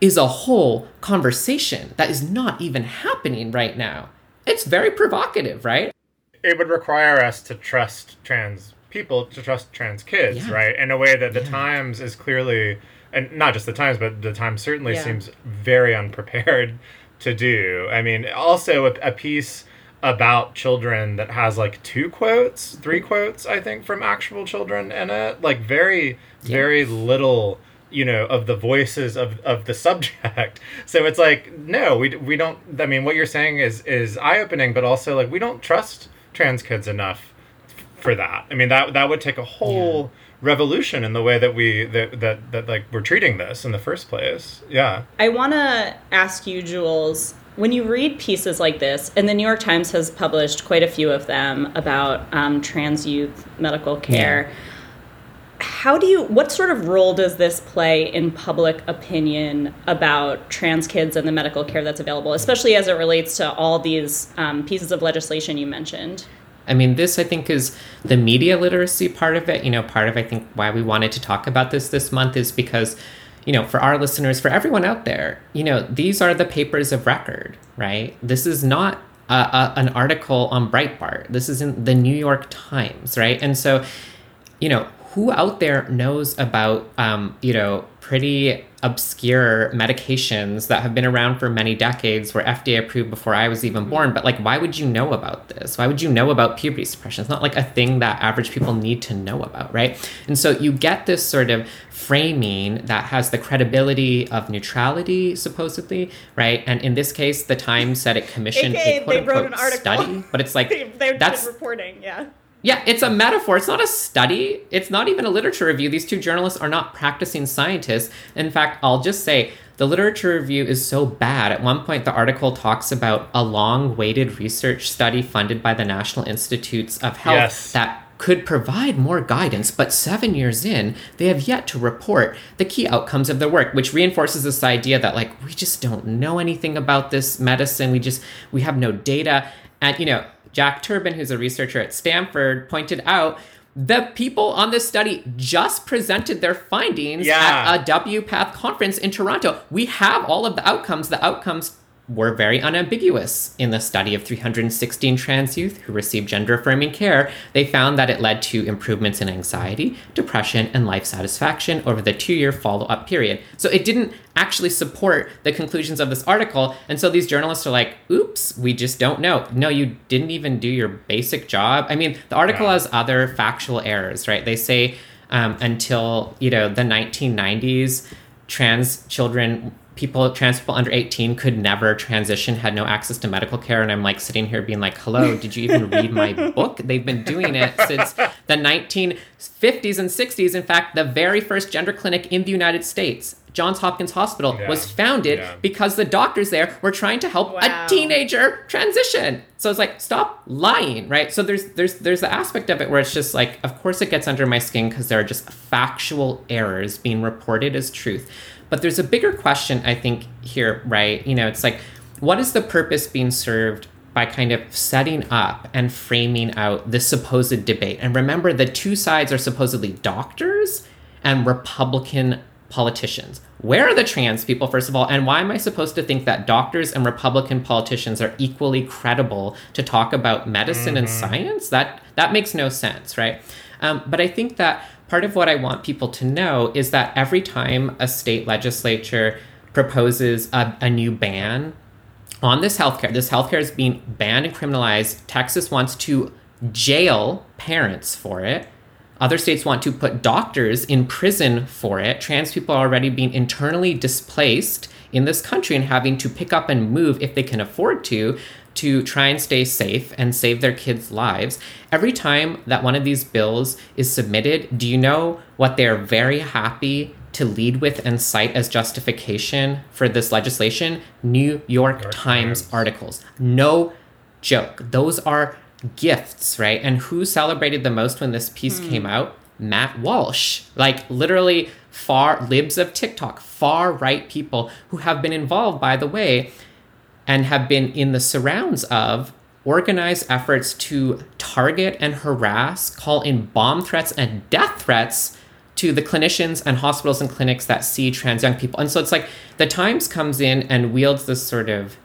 is a whole conversation that is not even happening right now it's very provocative right it would require us to trust trans people, to trust trans kids, Yeah. right? In a way that the Times is clearly, and not just the Times, but the Times certainly Yeah. seems very unprepared to do. I mean, also a, a piece about children that has like two quotes, three quotes, I think, from actual children in it. Like very, very little you know of the voices of of the *laughs* subject. So it's like no we, we don't i mean what you're saying is is eye-opening but also like we don't trust trans kids enough for that. I mean that that would take a whole revolution in the way that we that, that that like we're treating this in the first place. Yeah. I want to ask you, Jules, when you read pieces like this, and the New York Times has published quite a few of them about um, trans youth medical care. How do you, what sort of role does this play in public opinion about trans kids and the medical care that's available, especially as it relates to all these um, pieces of legislation you mentioned? I mean, this I think is the media literacy part of it. You know, part of I think why we wanted to talk about this this month is because, you know, for our listeners, for everyone out there, you know, these are the papers of record, right? This is not a, a, an article on Breitbart. This is in the New York Times, right? And so, you know, who out there knows about, um, you know, pretty obscure medications that have been around for many decades, were FDA approved before I was even born? But like, why would you know about this? Why would you know about puberty suppression? It's not like a thing that average people need to know about, right? And so you get this sort of framing that has the credibility of neutrality, supposedly, right? And in this case, the Times said it commissioned AKA, a quote they wrote an article. study, but it's like *laughs* They've that's reporting, yeah. Yeah, it's a metaphor. It's not a study. It's not even a literature review. These two journalists are not practicing scientists. In fact, I'll just say the literature review is so bad. At one point, the article talks about a long waited research study funded by the National Institutes of Health Yes. that could provide more guidance, but seven years in, they have yet to report the key outcomes of their work, which reinforces this idea that, like, we just don't know anything about this medicine. We just, we have no data. And, you know, Jack Turban, who's a researcher at Stanford, pointed out the people on this study just presented their findings Yeah. at a WPATH conference in Toronto. We have all of the outcomes. The outcomes were very unambiguous. In the study of 316 trans youth who received gender affirming care, they found that it led to improvements in anxiety, depression, and life satisfaction over the two year follow up period. So it didn't actually support the conclusions of this article. And so these journalists are like, oops, we just don't know. No, you didn't even do your basic job. I mean, the article has other factual errors, right? They say um, until, you know, the 1990s, trans children people trans people under 18 could never transition had no access to medical care and i'm like sitting here being like hello did you even read my *laughs* book they've been doing it since the 1950s and 60s in fact the very first gender clinic in the united states johns hopkins hospital Yeah. was founded Yeah. because the doctors there were trying to help Wow. a teenager transition so it's like stop lying right so there's there's there's the aspect of it where it's just like of course it gets under my skin because there are just factual errors being reported as truth but there's a bigger question i think here right? You know it's like what is the purpose being served by kind of setting up and framing out this supposed debate? And remember the two sides are supposedly doctors and republican politicians. Where are the trans people first of all? And why am i supposed to think that doctors and republican politicians are equally credible to talk about medicine and science? That that makes no sense right? Um, but i think that part of what i want people to know is that every time a state legislature proposes a, a new ban on this healthcare. This healthcare is being banned and criminalized. Texas wants to jail parents for it. Other states want to put doctors in prison for it. Trans people are already being internally displaced in this country and having to pick up and move if they can afford to to try and stay safe and save their kids' lives. Every time that one of these bills is submitted, do you know what they're very happy to lead with and cite as justification for this legislation? New York, Times, Times. articles. No joke. Those are gifts, right? And who celebrated the most when this piece hmm. came out? Matt Walsh. Like literally far libs of TikTok, far right people who have been involved, by the way, and have been in the surrounds of organized efforts to target and harass, call in bomb threats and death threats to the clinicians and hospitals and clinics that see trans young people. And so it's like the Times comes in and wields this sort of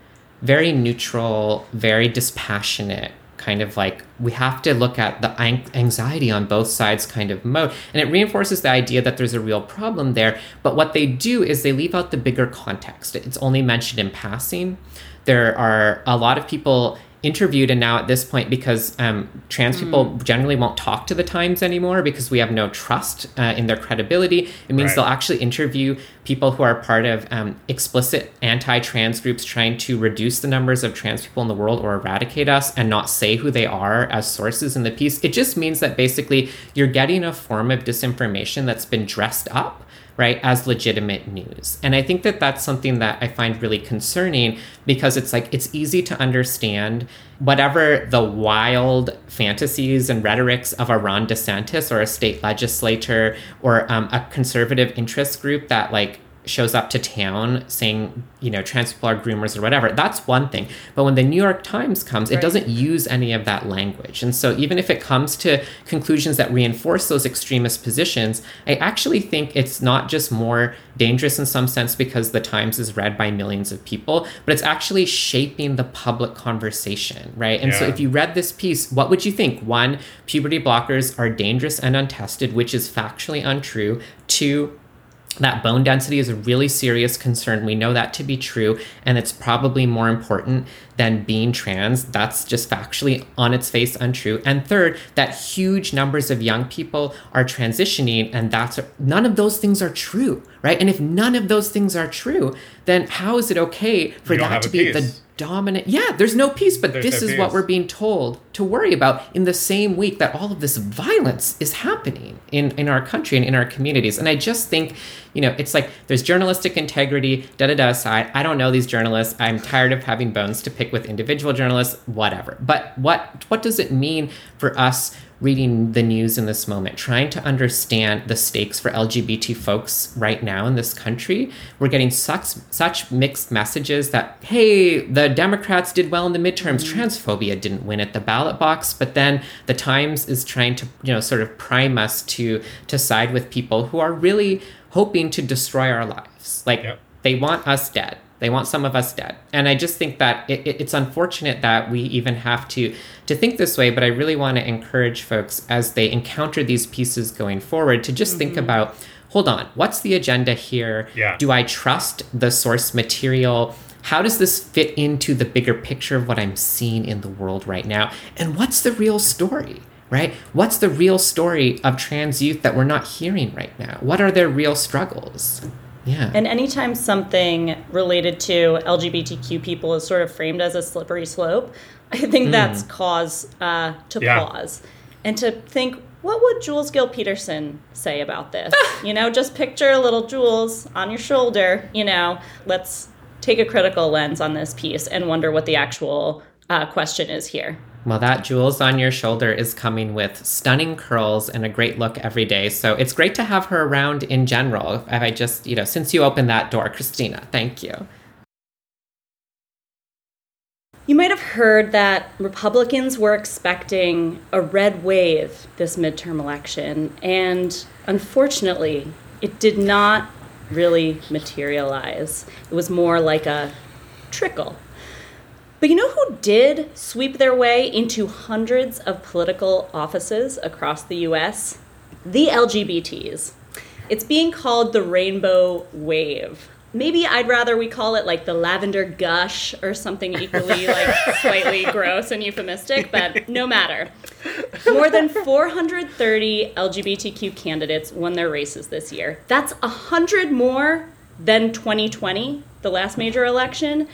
very neutral, very dispassionate kind of like we have to look at the anxiety on both sides kind of mode. And it reinforces the idea that there's a real problem there but what they do is they leave out the bigger context. It's only mentioned in passing there are a lot of people interviewed and now at this point because um, trans people generally won't talk to the times anymore because we have no trust uh, in their credibility. It means Right. they'll actually interview people who are part of um, explicit anti-trans groups trying to reduce the numbers of trans people in the world or eradicate us and not say who they are as sources in the piece. It just means that basically you're getting a form of disinformation that's been dressed up right as legitimate news. And i think that that's something that i find really concerning because it's like it's easy to understand whatever the wild fantasies and rhetorics of a ron desantis or a state legislator or um, a conservative interest group that like shows up to town saying, you know, trans people are groomers or whatever, that's one thing. But when the New York Times comes, it doesn't use any of that language. And so even if it comes to conclusions that reinforce those extremist positions, I actually think it's not just more dangerous in some sense because the Times is read by millions of people, but it's actually shaping the public conversation, right? And so if you read this piece, what would you think? One, puberty blockers are dangerous and untested, which is factually untrue. Two, that bone density is a really serious concern. We know that to be true, and it's probably more important than being trans. That's just factually on its face untrue. And third, that huge numbers of young people are transitioning, and that's none of those things are true, right? And if none of those things are true, then how is it okay for that to be the peace. Dominant? Yeah, there's no peace, but There's this no is what we're being told to worry about in the same week that all of this violence is happening in, in our country and in our communities. And I just think, you know, it's like there's journalistic integrity, da da da aside. I don't know these journalists. I'm tired of having bones to pick with individual journalists, whatever. But what what does it mean for us reading the news in this moment, trying to understand the stakes for LGBT folks right now in this country, we're getting such such mixed messages that hey, the Democrats did well in the midterms, mm-hmm. transphobia didn't win at the ballot box, but then the Times is trying to you know sort of prime us to to side with people who are really hoping to destroy our lives, like. Yep. They want us dead they want some of us dead. And I just think that it, it, it's unfortunate that we even have to to think this way, but I really want to encourage folks as they encounter these pieces going forward to just mm-hmm. think about hold on, what's the agenda here? Yeah. Do I trust the source material? How does this fit into the bigger picture of what I'm seeing in the world right now? And what's the real story? Right? What's the real story of trans youth that we're not hearing right now? What are their real struggles? Yeah. And anytime something related to LGBTQ people is sort of framed as a slippery slope, I think mm. that's cause uh, to yeah. pause and to think, what would Jules Gill Peterson say about this? *laughs* you know, just picture a little Jules on your shoulder. You know, let's take a critical lens on this piece and wonder what the actual uh, question is here. Well, that Jules on your shoulder is coming with stunning curls and a great look every day. So it's great to have her around in general. I just, you know, since you opened that door, Christina, thank you. You might have heard that Republicans were expecting a red wave this midterm election, and unfortunately, it did not really materialize. It was more like a trickle but you know who did sweep their way into hundreds of political offices across the US? The LGBTs. It's being called the rainbow wave. Maybe I'd rather we call it like the lavender gush or something equally *laughs* like slightly gross and euphemistic, but no matter. More than 430 LGBTQ candidates won their races this year. That's 100 more than 2020, the last major election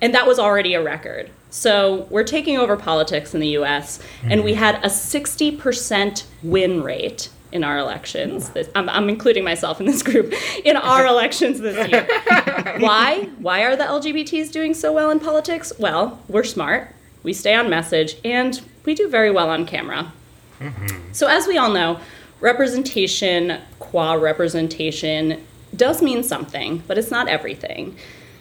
and that was already a record. So we're taking over politics in the US, mm-hmm. and we had a 60% win rate in our elections. This, I'm, I'm, including myself in this group *laughs* in our elections this year. *laughs* Why? Why are the LGBTs doing so well in politics? Well, we're smart, we stay on message, and we do very well on camera. Mm-hmm. So, as we all know, representation qua representation does mean something, but it's not everything.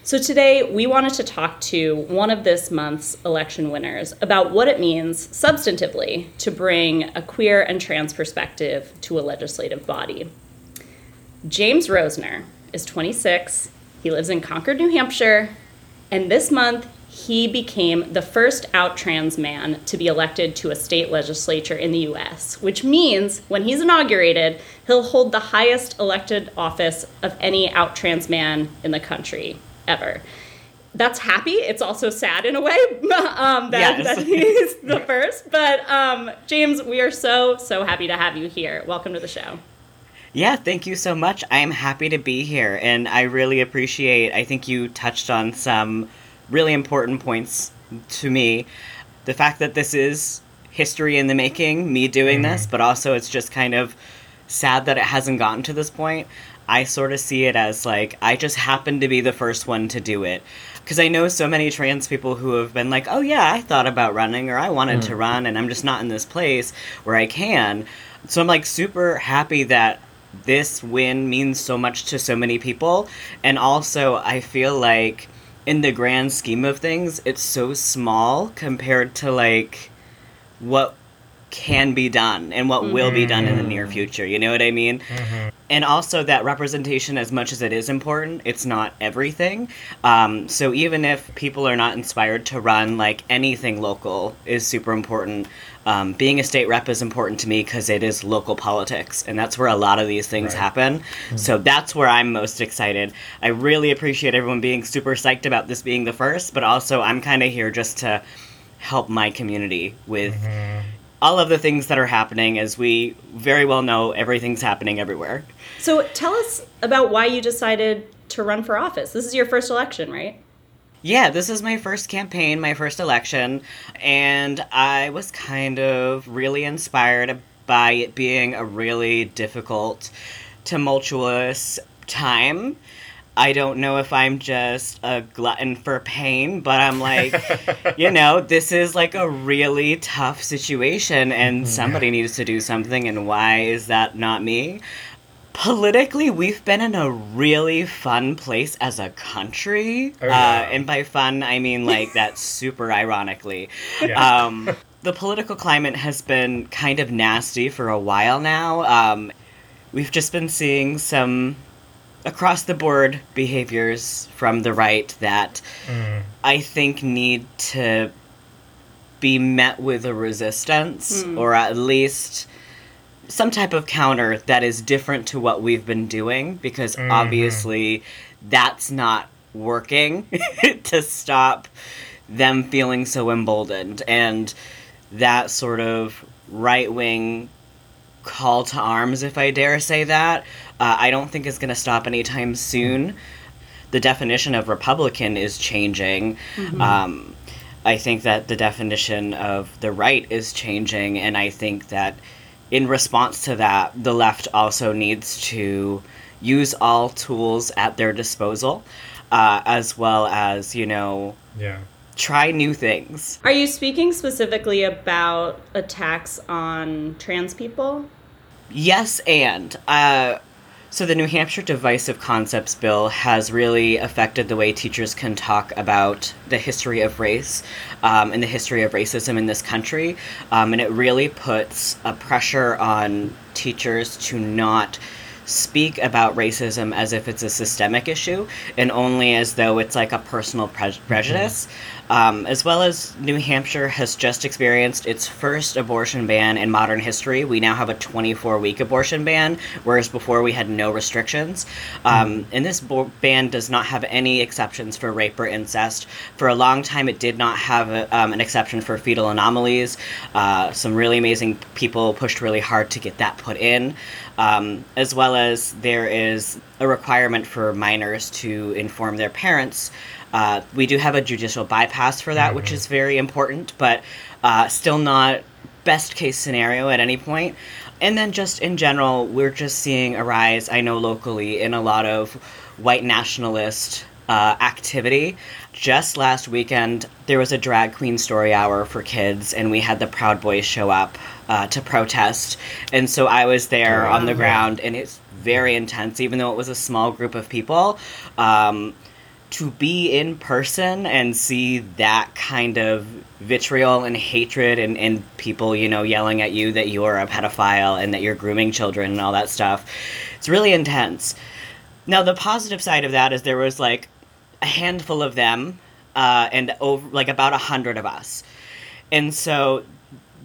So today we wanted to talk to one of this month's election winners about what it means substantively to bring a queer and trans perspective to a legislative body. James Roesener is 26. He lives in Concord, New Hampshire, and this month he became the first out trans man to be elected to a state legislature in the US, which means when he's inaugurated, he'll hold the highest elected office of any out trans man in the country ever. That's happy. It's also sad in a way *laughs* um, that, yes. that he's the first. But um, James, we are so, so happy to have you here. Welcome to the show. Yeah, thank you so much. I am happy to be here, and I really appreciate. I think you touched on some really important points to me. The fact that this is history in the making, me doing mm-hmm. this, but also it's just kind of sad that it hasn't gotten to this point. I sort of see it as like I just happened to be the first one to do it. Because I know so many trans people who have been like, oh yeah, I thought about running or I wanted mm. to run and I'm just not in this place where I can. So I'm like super happy that this win means so much to so many people. And also, I feel like in the grand scheme of things, it's so small compared to like what can be done and what mm-hmm. will be done in the near mm. future. You know what I mean? Mm-hmm. And also that representation, as much as it is important, it's not everything. Um, so even if people are not inspired to run, like anything local is super important. Um, being a state rep is important to me because it is local politics, and that's where a lot of these things right. happen. Mm-hmm. So that's where I'm most excited. I really appreciate everyone being super psyched about this being the first, but also I'm kind of here just to help my community with mm-hmm all of the things that are happening, as we very well know, everything's happening everywhere. So tell us about why you decided to run for office. This is your first election, right? Yeah, this is my first campaign, my first election, and I was kind of really inspired by it being a really difficult, tumultuous time. I don't know if I'm just a glutton for pain, but I'm like, *laughs* you know, this is like a really tough situation and somebody needs to do something, and why is that not me? Politically, we've been in a really fun place as a country. Oh, yeah. uh, and by fun, I mean like that *laughs* super ironically. Yeah. Um, the political climate has been kind of nasty for a while now. Um, we've just been seeing some across the board behaviors from the right that mm. I think need to be met with a resistance hmm. or at least some type of counter that is different to what we've been doing because mm-hmm. obviously that's not working *laughs* to stop them feeling so emboldened. And that sort of right wing call to arms, if I dare say that, uh, I don't think is going to stop anytime soon. The definition of Republican is changing. Um, I think that the definition of the right is changing, and I think that in response to that, the left also needs to use all tools at their disposal, uh, as well as, you know, Yeah. Try new things. Are you speaking specifically about attacks on trans people? Yes, and uh, so the New Hampshire Divisive Concepts Bill has really affected the way teachers can talk about the history of race um, and the history of racism in this country, um, and it really puts a pressure on teachers to not speak about racism as if it's a systemic issue and only as though it's like a personal pre- prejudice. Um, as well as New Hampshire has just experienced its first abortion ban in modern history. We now have a 24 week abortion ban, whereas before we had no restrictions. Um, and this bo- ban does not have any exceptions for rape or incest. For a long time, it did not have a, um, an exception for fetal anomalies. Uh, some really amazing people pushed really hard to get that put in. Um, as well as there is a requirement for minors to inform their parents. Uh, we do have a judicial bypass for that, which is very important, but uh, still not best case scenario at any point. And then, just in general, we're just seeing a rise, I know locally, in a lot of white nationalist uh, activity. Just last weekend, there was a drag queen story hour for kids, and we had the Proud Boys show up uh, to protest. And so I was there on the ground, and it's very intense, even though it was a small group of people. Um, to be in person and see that kind of vitriol and hatred and, and people, you know, yelling at you that you're a pedophile and that you're grooming children and all that stuff, it's really intense. Now, the positive side of that is there was like a handful of them uh, and over like about a hundred of us. And so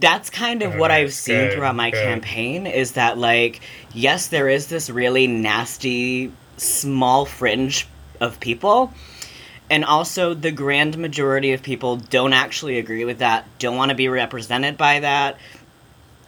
that's kind of what I've seen Good, throughout my good. campaign is that like yes there is this really nasty small fringe of people and also the grand majority of people don't actually agree with that don't want to be represented by that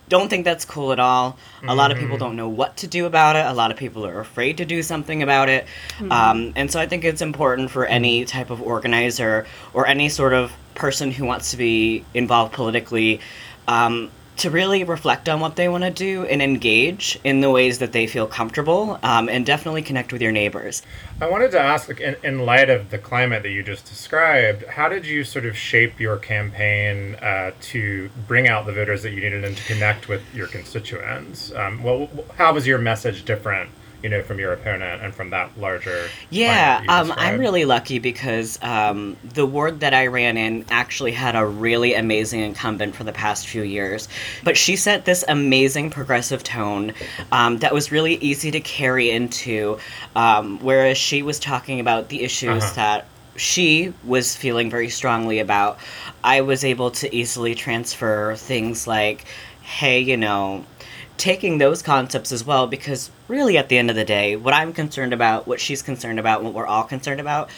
don't think that's cool at all. A lot of people don't know what to do about it. A lot of people are afraid to do something about it. Um, and so i think it's important for any type of organizer or any sort of person who wants to be involved politically um, to really reflect on what they want to do and engage in the ways that they feel comfortable um, and definitely connect with your neighbors I wanted to ask, in, in light of the climate that you just described, how did you sort of shape your campaign uh, to bring out the voters that you needed and to connect with your constituents? Um, well, how was your message different, you know, from your opponent and from that larger? Yeah, that um, I'm really lucky because um, the ward that I ran in actually had a really amazing incumbent for the past few years. But she set this amazing progressive tone um, that was really easy to carry into, um, whereas she was talking about the issues Uh-huh. that she was feeling very strongly about. I was able to easily transfer things like, hey, you know, taking those concepts as well because really at the end of the day what i'm concerned about what she's concerned about what we're all concerned about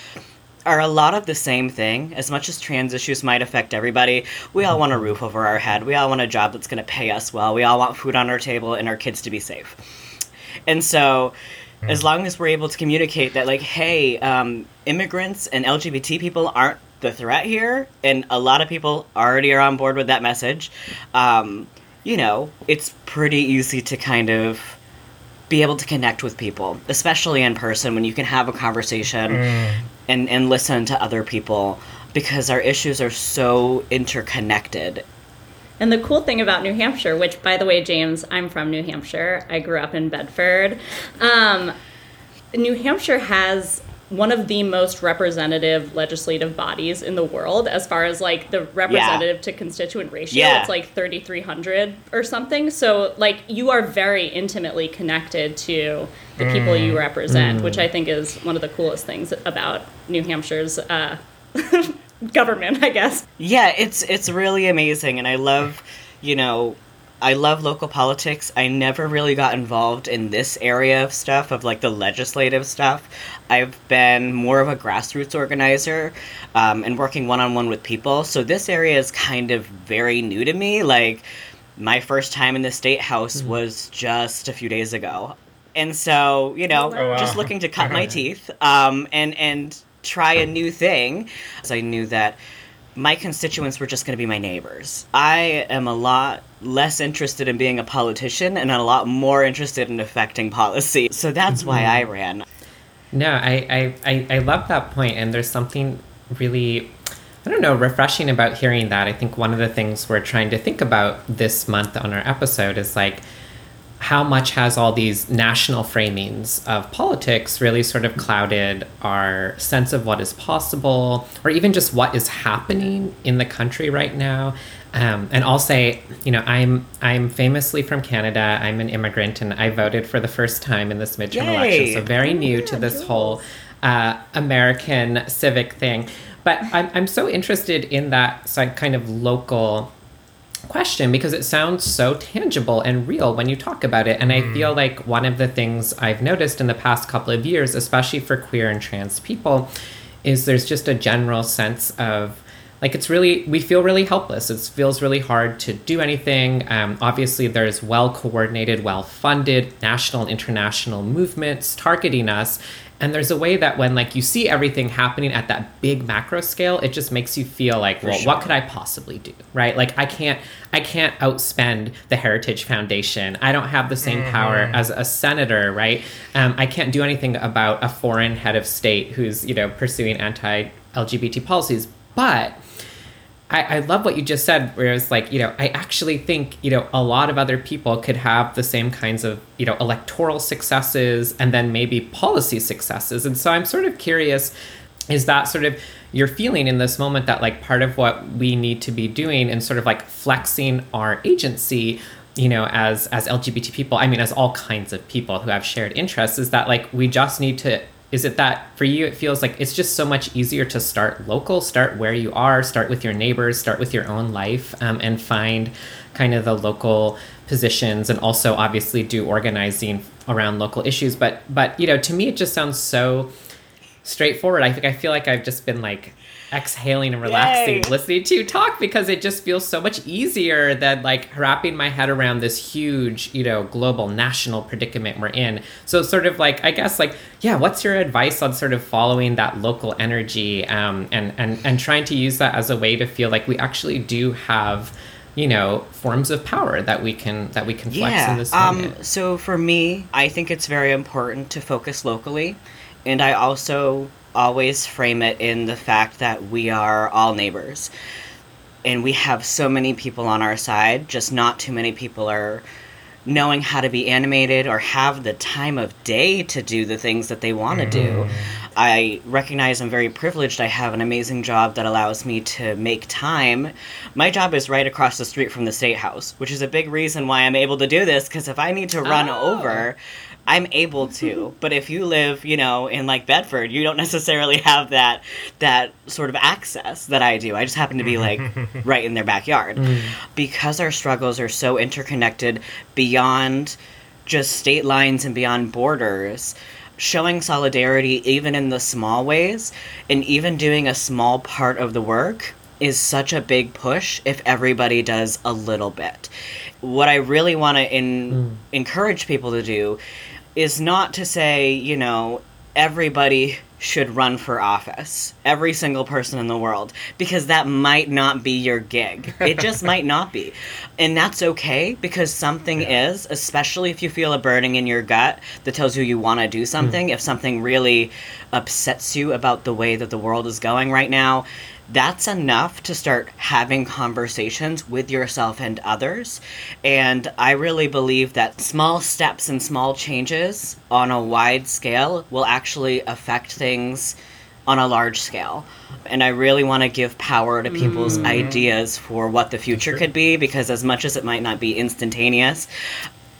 are a lot of the same thing. As much as trans issues might affect everybody we all want a roof over our head. We all want a job that's going to pay us well. We all want food on our table and our kids to be safe. And so as long as we're able to communicate that like hey um, immigrants and lgbt people aren't the threat here and a lot of people already are on board with that message um, you know it's pretty easy to kind of be able to connect with people, especially in person when you can have a conversation and, and listen to other people because our issues are so interconnected. And the cool thing about New Hampshire, which by the way, James, I'm from New Hampshire. I grew up in Bedford. Um, New Hampshire has one of the most representative legislative bodies in the world as far as like the representative to constituent ratio Yeah. it's like 3300 or something. So like you are very intimately connected to the people you represent which i think is one of the coolest things about new hampshire's uh, *laughs* government i guess. Yeah, it's it's really amazing, and I love, you know, I love local politics. I never really got involved in this area of stuff, of like the legislative stuff. I've been more of a grassroots organizer um, and working one on one with people. So this area is kind of very new to me. Like, my first time in the state house was just a few days ago. And so, you know, Oh, wow. just looking to cut my *laughs* teeth um, and, and try a new thing. So I knew that my constituents were just going to be my neighbors. I am a lot less interested in being a politician and a lot more interested in affecting policy. So that's why mm-hmm. I ran. No, I, I, I, I love that point, and there's something really, I don't know, refreshing about hearing that. I think one of the things we're trying to think about this month on our episode is like, how much has all these national framings of politics really sort of clouded our sense of what is possible or even just what is happening in the country right now um, and I'll say, you know, I'm I'm famously from Canada. I'm an immigrant, and I voted for the first time in this midterm Yay. election. So very new to this whole uh, American civic thing. But I'm I'm so interested in that so kind of local question because it sounds so tangible and real when you talk about it. And I mm. feel like one of the things I've noticed in the past couple of years, especially for queer and trans people, is there's just a general sense of like it's really we feel really helpless. It feels really hard to do anything. Um, obviously there's well coordinated well funded national and international movements targeting us. And there's a way that when like you see everything happening at that big macro scale it just makes you feel like well what could i possibly do right? Like i can't i can't outspend the heritage foundation. I don't have the same power as a senator right? Um, i can't do anything about a foreign head of state who's you know pursuing anti-lgbt policies. But I, I love what you just said, where it's like, you know, I actually think, you know, a lot of other people could have the same kinds of, you know, electoral successes and then maybe policy successes. And so I'm sort of curious is that sort of your feeling in this moment that like part of what we need to be doing and sort of like flexing our agency you know as as lgbt people i mean as all kinds of people who have shared interests is that like we just need to is it that for you it feels like it's just so much easier to start local start where you are start with your neighbors start with your own life um, and find kind of the local positions and also obviously do organizing around local issues. But but you know to me it just sounds so straightforward. I think i feel like i've just been like exhaling and relaxing. Yay. listening to you talk because it just feels so much easier than like wrapping my head around this huge you know global national predicament we're in. So sort of like i guess like yeah what's your advice on sort of following that local energy um, and and and trying to use that as a way to feel like we actually do have you know forms of power that we can that we can flex in this moment Um, so for me, I think it's very important to focus locally, and I also always frame it in the fact that we are all neighbors, and we have so many people on our side. Just not too many people are knowing how to be animated or have the time of day to do the things that they want to do. Mm-hmm. I recognize I'm very privileged. I have an amazing job that allows me to make time. My job is right across the street from the state house, which is a big reason why I'm able to do this because if I need to run over, oh. I'm able to. *laughs* But if you live, you know, in like Bedford, you don't necessarily have that that sort of access that I do. I just happen to be like *laughs* right in their backyard. Mm. Because our struggles are so interconnected beyond just state lines and beyond borders, showing solidarity even in the small ways and even doing a small part of the work is such a big push if everybody does a little bit. What I really want to in- mm. encourage people to do is not to say, you know, everybody should run for office. Every single person in the world. Because that might not be your gig. It *laughs* just might not be. And that's okay because something is, especially if you feel a burning in your gut that tells you you want to do hmm. something. If something really upsets you about the way that the world is going right now, that's enough to start having conversations with yourself and others. And I really believe that small steps and small changes on a wide scale will actually affect things on a large scale. And I really want to give power to people's mm. ideas for what the future could be because, as much as it might not be instantaneous,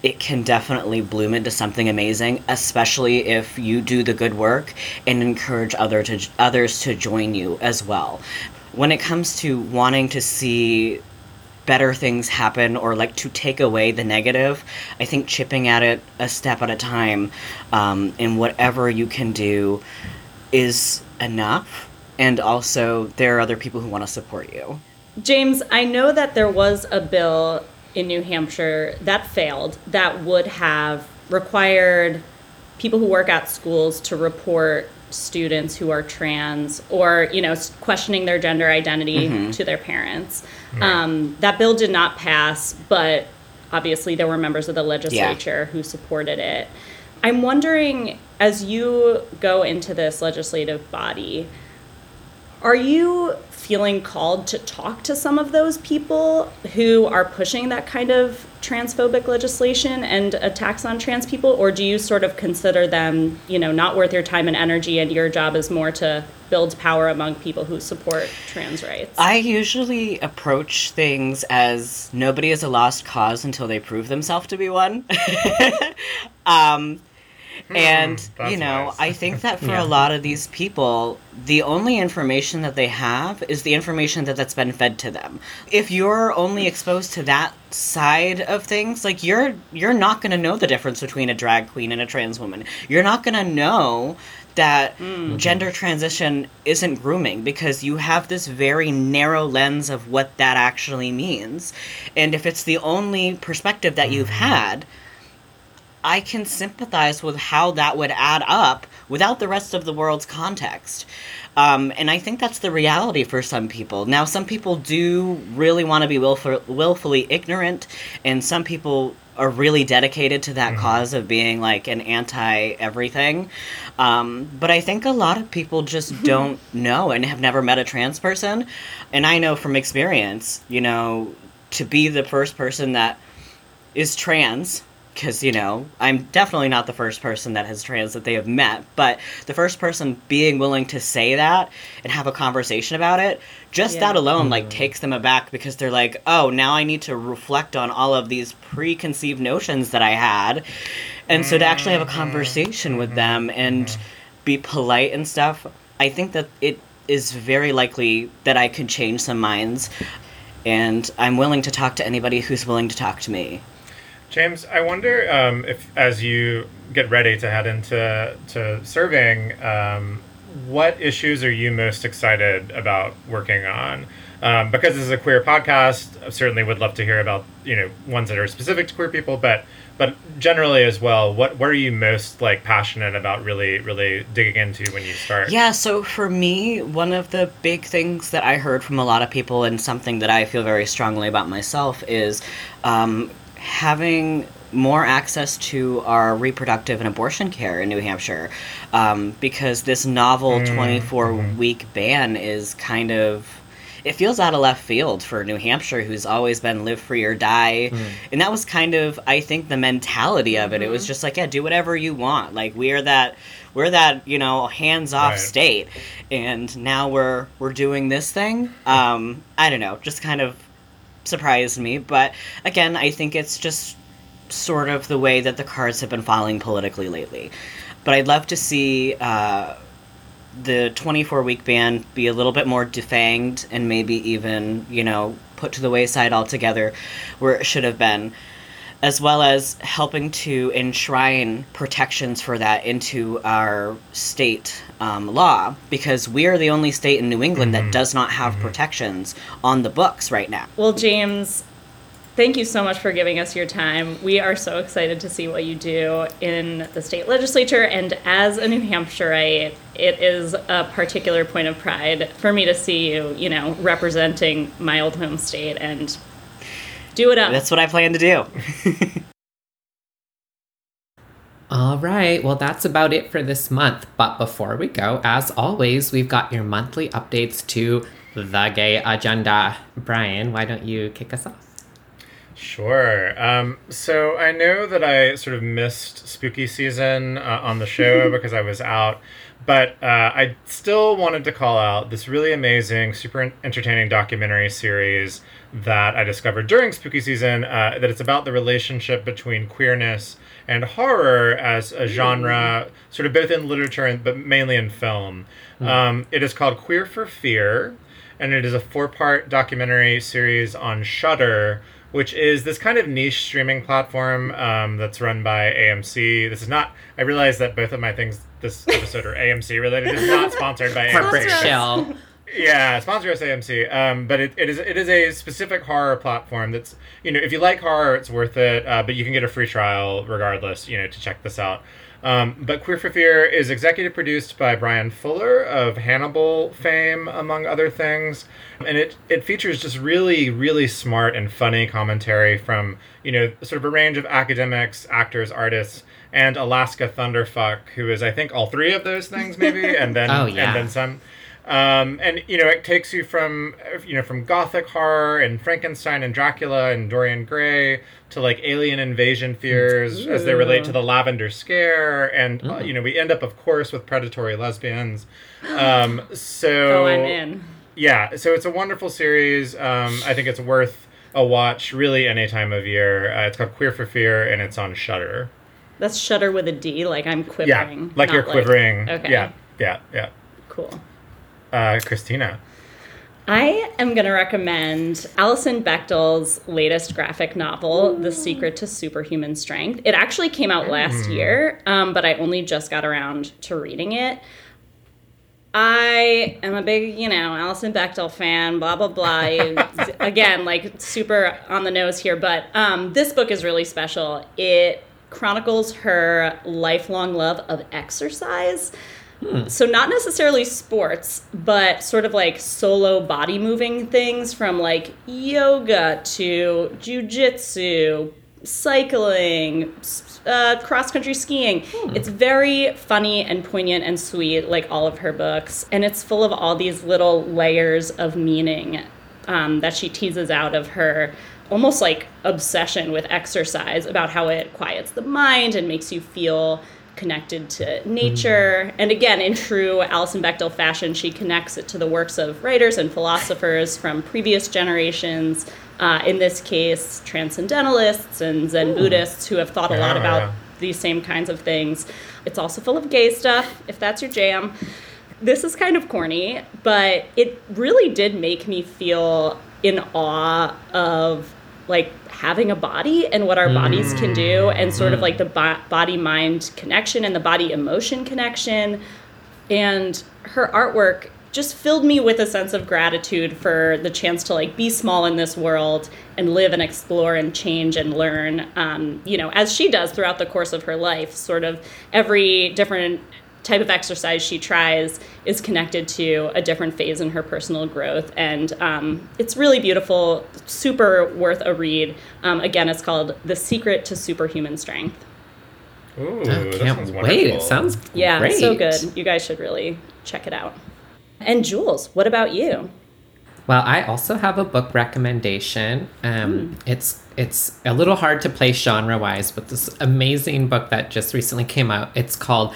it can definitely bloom into something amazing, especially if you do the good work and encourage other to, others to join you as well. When it comes to wanting to see better things happen or like to take away the negative, I think chipping at it a step at a time um, whatever you can do is enough. And also, there are other people who want to support you. James, I know that there was a bill in New Hampshire that failed that would have required people who work at schools to report students who are trans or you know questioning their gender identity to their parents. Um, that bill did not pass, but obviously there were members of the legislature who supported it. I'm wondering, as you go into this legislative body, are you feeling called to talk to some of those people who are pushing that kind of transphobic legislation and attacks on trans people or do you sort of consider them, you know, not worth your time and energy and your job is more to build power among people who support trans rights? I usually approach things as nobody is a lost cause until they prove themselves to be one. *laughs* um, Hmm. and that's you know, wise. I think that for Yeah. a lot of these people, the only information that they have is the information that that's been fed to them. If you're only exposed to that side of things, like you're you're not going to know the difference between a drag queen and a trans woman. You're not going to know that hmm. gender transition isn't grooming because you have this very narrow lens of what that actually means. And if it's the only perspective that you've mm-hmm. had, I can sympathize with how that would add up without the rest of the world's context. Um, and I think that's the reality for some people. Now, some people do really want to be willful, willfully ignorant, and some people are really dedicated to that cause of being like an anti everything. Um, but I think a lot of people just *laughs* don't know and have never met a trans person. And I know from experience, you know, to be the first person that is trans because you know i'm definitely not the first person that has trans that they have met but the first person being willing to say that and have a conversation about it just Yeah. that alone like hmm. takes them aback because they're like oh now i need to reflect on all of these preconceived notions that i had. And so to actually have a mm-hmm. conversation with mm-hmm. them and mm-hmm. be polite and stuff i think that it is very likely that i could change some minds and i'm willing to talk to anybody who's willing to talk to me James, I wonder um, if, as you get ready to head into to serving, um, what issues are you most excited about working on? Um, because this is a queer podcast, I certainly would love to hear about you know ones that are specific to queer people, but but generally as well. What what are you most like passionate about? Really, really digging into when you start? Yeah, so for me, one of the big things that I heard from a lot of people, and something that I feel very strongly about myself, is um, having more access to our reproductive and abortion care in New Hampshire. Um, because this novel 24 week ban is kind of. It feels out of left field for New Hampshire, who's always been live free or die. And that was kind of, I think, the mentality of it. It was just like, yeah, do whatever you want. Like, we're that we're that you know hands off Right. state and now we're we're doing this thing um i don't know just kind of surprised me but again i think it's just sort of the way that the cards have been falling politically lately. But i'd love to see uh the 24 week ban be a little bit more defanged and maybe even you know put to the wayside altogether where it should have been as well as helping to enshrine protections for that into our state um, law because we are the only state in New England that does not have protections on the books right now. Well, James, thank you so much for giving us your time. We are so excited to see what you do in the state legislature. And as a New Hampshireite, it is a particular point of pride for me to see you, you know, representing my old home state and do it up. That's what I plan to do. *laughs* All right, well, that's about it for this month. But before we go, as always, we've got your monthly updates to the gay agenda. Bryan, why don't you kick us off? Sure. Um, so I know that I sort of missed spooky season uh, on the show *laughs* because I was out, but uh, I still wanted to call out this really amazing, super entertaining documentary series that I discovered during spooky season. Uh, that it's about the relationship between queerness and horror as a genre, sort of both in literature and but mainly in film. Um, it is called Queer for Fear, and it is a four-part documentary series on Shudder, which is this kind of niche streaming platform um, that's run by AMC. This is not. I realize that both of my things this episode are AMC related. It's not sponsored by Corporate AMC. shell. Yeah, sponsor us AMC. Um, but it, it is it is a specific horror platform that's you know if you like horror, it's worth it. Uh, but you can get a free trial regardless. You know to check this out. Um, but Queer for Fear is executive produced by Bryan Fuller of Hannibal fame, among other things, and it it features just really really smart and funny commentary from you know sort of a range of academics, actors, artists. And Alaska Thunderfuck, who is I think all three of those things maybe, and then *laughs* Oh, yeah. and then some. Um, and you know, it takes you from you know from gothic horror and Frankenstein and Dracula and Dorian Gray to like alien invasion fears as they relate to the Lavender Scare, and uh, you know we end up, of course, with predatory lesbians. Um, *gasps* so oh, I'm in. yeah, so it's a wonderful series. Um, I think it's worth a watch really any time of year. Uh, it's called Queer for Fear, and it's on Shudder. That's shudder with a D, like I'm quivering. Yeah, quivering. like you're quivering. okay. Yeah, yeah, yeah. Cool. Uh, Christina. I am going to recommend Alison Bechdel's latest graphic novel, The Secret to Superhuman Strength. It actually came out last year, um, but I only just got around to reading it. I am a big, you know, Alison Bechdel fan, blah, blah, blah. *laughs* Again, like super on the nose here, but um, this book is really special. It chronicles her lifelong love of exercise. So not necessarily sports, but sort of like solo body moving things from like yoga to jujitsu, cycling, uh, cross country skiing. It's very funny and poignant and sweet, like all of her books, and it's full of all these little layers of meaning um, that she teases out of her almost like obsession with exercise about how it quiets the mind and makes you feel connected to nature. And again, in true Alison Bechdel fashion, she connects it to the works of writers and philosophers from previous generations. Uh, in this case, transcendentalists and Zen Buddhists who have thought a lot about yeah. these same kinds of things. It's also full of gay stuff, if that's your jam. This is kind of corny, but it really did make me feel in awe of like having a body and what our bodies can do and sort of like the bo- body mind connection and the body emotion connection. And her artwork just filled me with a sense of gratitude for the chance to like be small in this world and live and explore and change and learn um, you know as she does throughout the course of her life sort of every different type of exercise she tries is connected to a different phase in her personal growth and um, it's really beautiful super worth a read um, again it's called the secret to superhuman strength Ooh, I can't sounds wait. wonderful. It sounds yeah great. it's so good you guys should really check it out and jules what about you Well, I also have a book recommendation. Um, It's it's a little hard to place genre wise, but this amazing book that just recently came out. It's called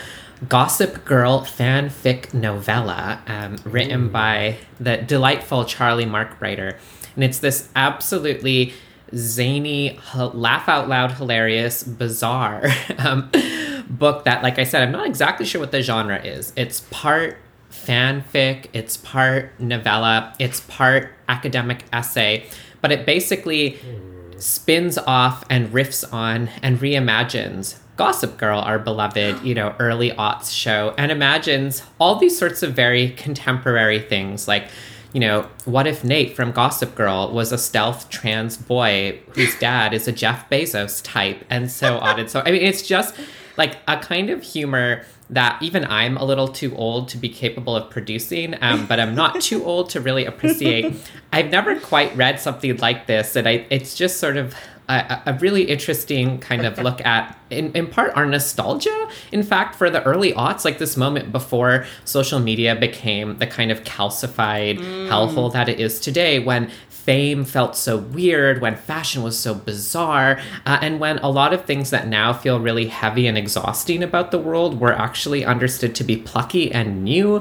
Gossip Girl fanfic novella, um, written by the delightful Charlie Markbreiter, and it's this absolutely zany, h- laugh out loud, hilarious, bizarre *laughs* um, book that, like I said, I'm not exactly sure what the genre is. It's part fanfic, it's part novella, it's part academic essay, but it basically spins off and riffs on and reimagines Gossip Girl, our beloved, you know, early aughts show, and imagines all these sorts of very contemporary things like you know, what if Nate from Gossip Girl was a stealth trans boy whose dad is a Jeff Bezos type and so on and so I mean it's just like a kind of humor that even I'm a little too old to be capable of producing, um, but I'm not too old to really appreciate. I've never quite read something like this, and I, it's just sort of a, a, really interesting kind of look at, in, in part, our nostalgia. In fact, for the early aughts, like this moment before social media became the kind of calcified mm. hellhole that it is today, when fame felt so weird, when fashion was so bizarre, uh, and when a lot of things that now feel really heavy and exhausting about the world were actually understood to be plucky and new.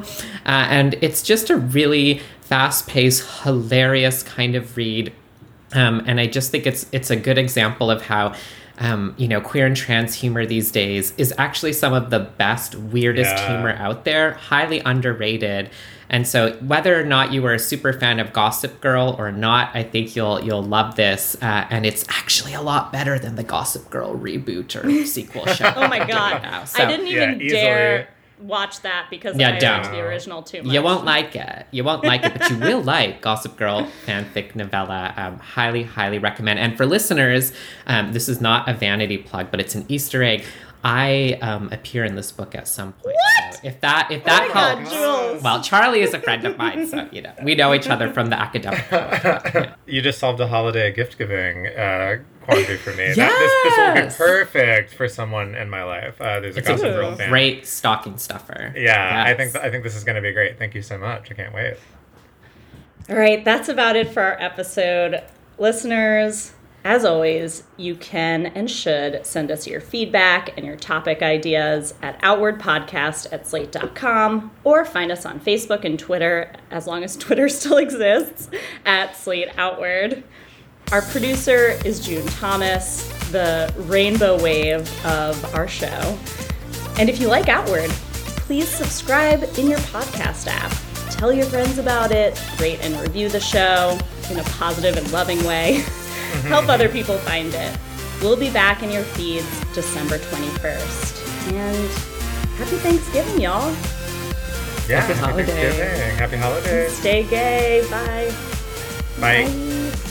Uh, and it's just a really fast paced, hilarious kind of read. Um, and I just think it's it's a good example of how um, you know, queer and trans humor these days is actually some of the best, weirdest yeah. humor out there, highly underrated. And so, whether or not you were a super fan of Gossip Girl or not, I think you'll you'll love this. Uh, and it's actually a lot better than the Gossip Girl reboot or *laughs* sequel show. oh my god! So, I didn't even yeah, dare watch that because yeah, I don't. the original too much. You won't like it. You won't like it, but you will *laughs* like Gossip Girl fanfic novella. Um, highly, highly recommend. And for listeners, um, this is not a vanity plug, but it's an Easter egg. I um, appear in this book at some point. What? So if that if that oh helps, God, well, Charlie is a friend of mine, so you know we know each other from the academic. World, *laughs* yeah. You just solved a holiday gift giving uh, quandary for me. yes! That, this, this will be perfect for someone in my life. Uh, there's a it's Gossip Girl fan. Great stocking stuffer. Yeah, yes. I think th- I think this is going to be great. Thank you so much. I can't wait. All right, that's about it for our episode, listeners. As always, you can and should send us your feedback and your topic ideas at outwardpodcast at slate.com or find us on Facebook and Twitter, as long as Twitter *laughs* still exists, at Slate Outward. Our producer is June Thomas, the rainbow wave of our show. And if you like Outward, please subscribe in your podcast app. Tell your friends about it, rate and review the show in a positive and loving way. *laughs* Help other *laughs* people find it. We'll be back in your feeds December 21st. And happy Thanksgiving, y'all. Yeah, happy holiday. Happy holiday. Stay gay. Bye. Bye. Bye.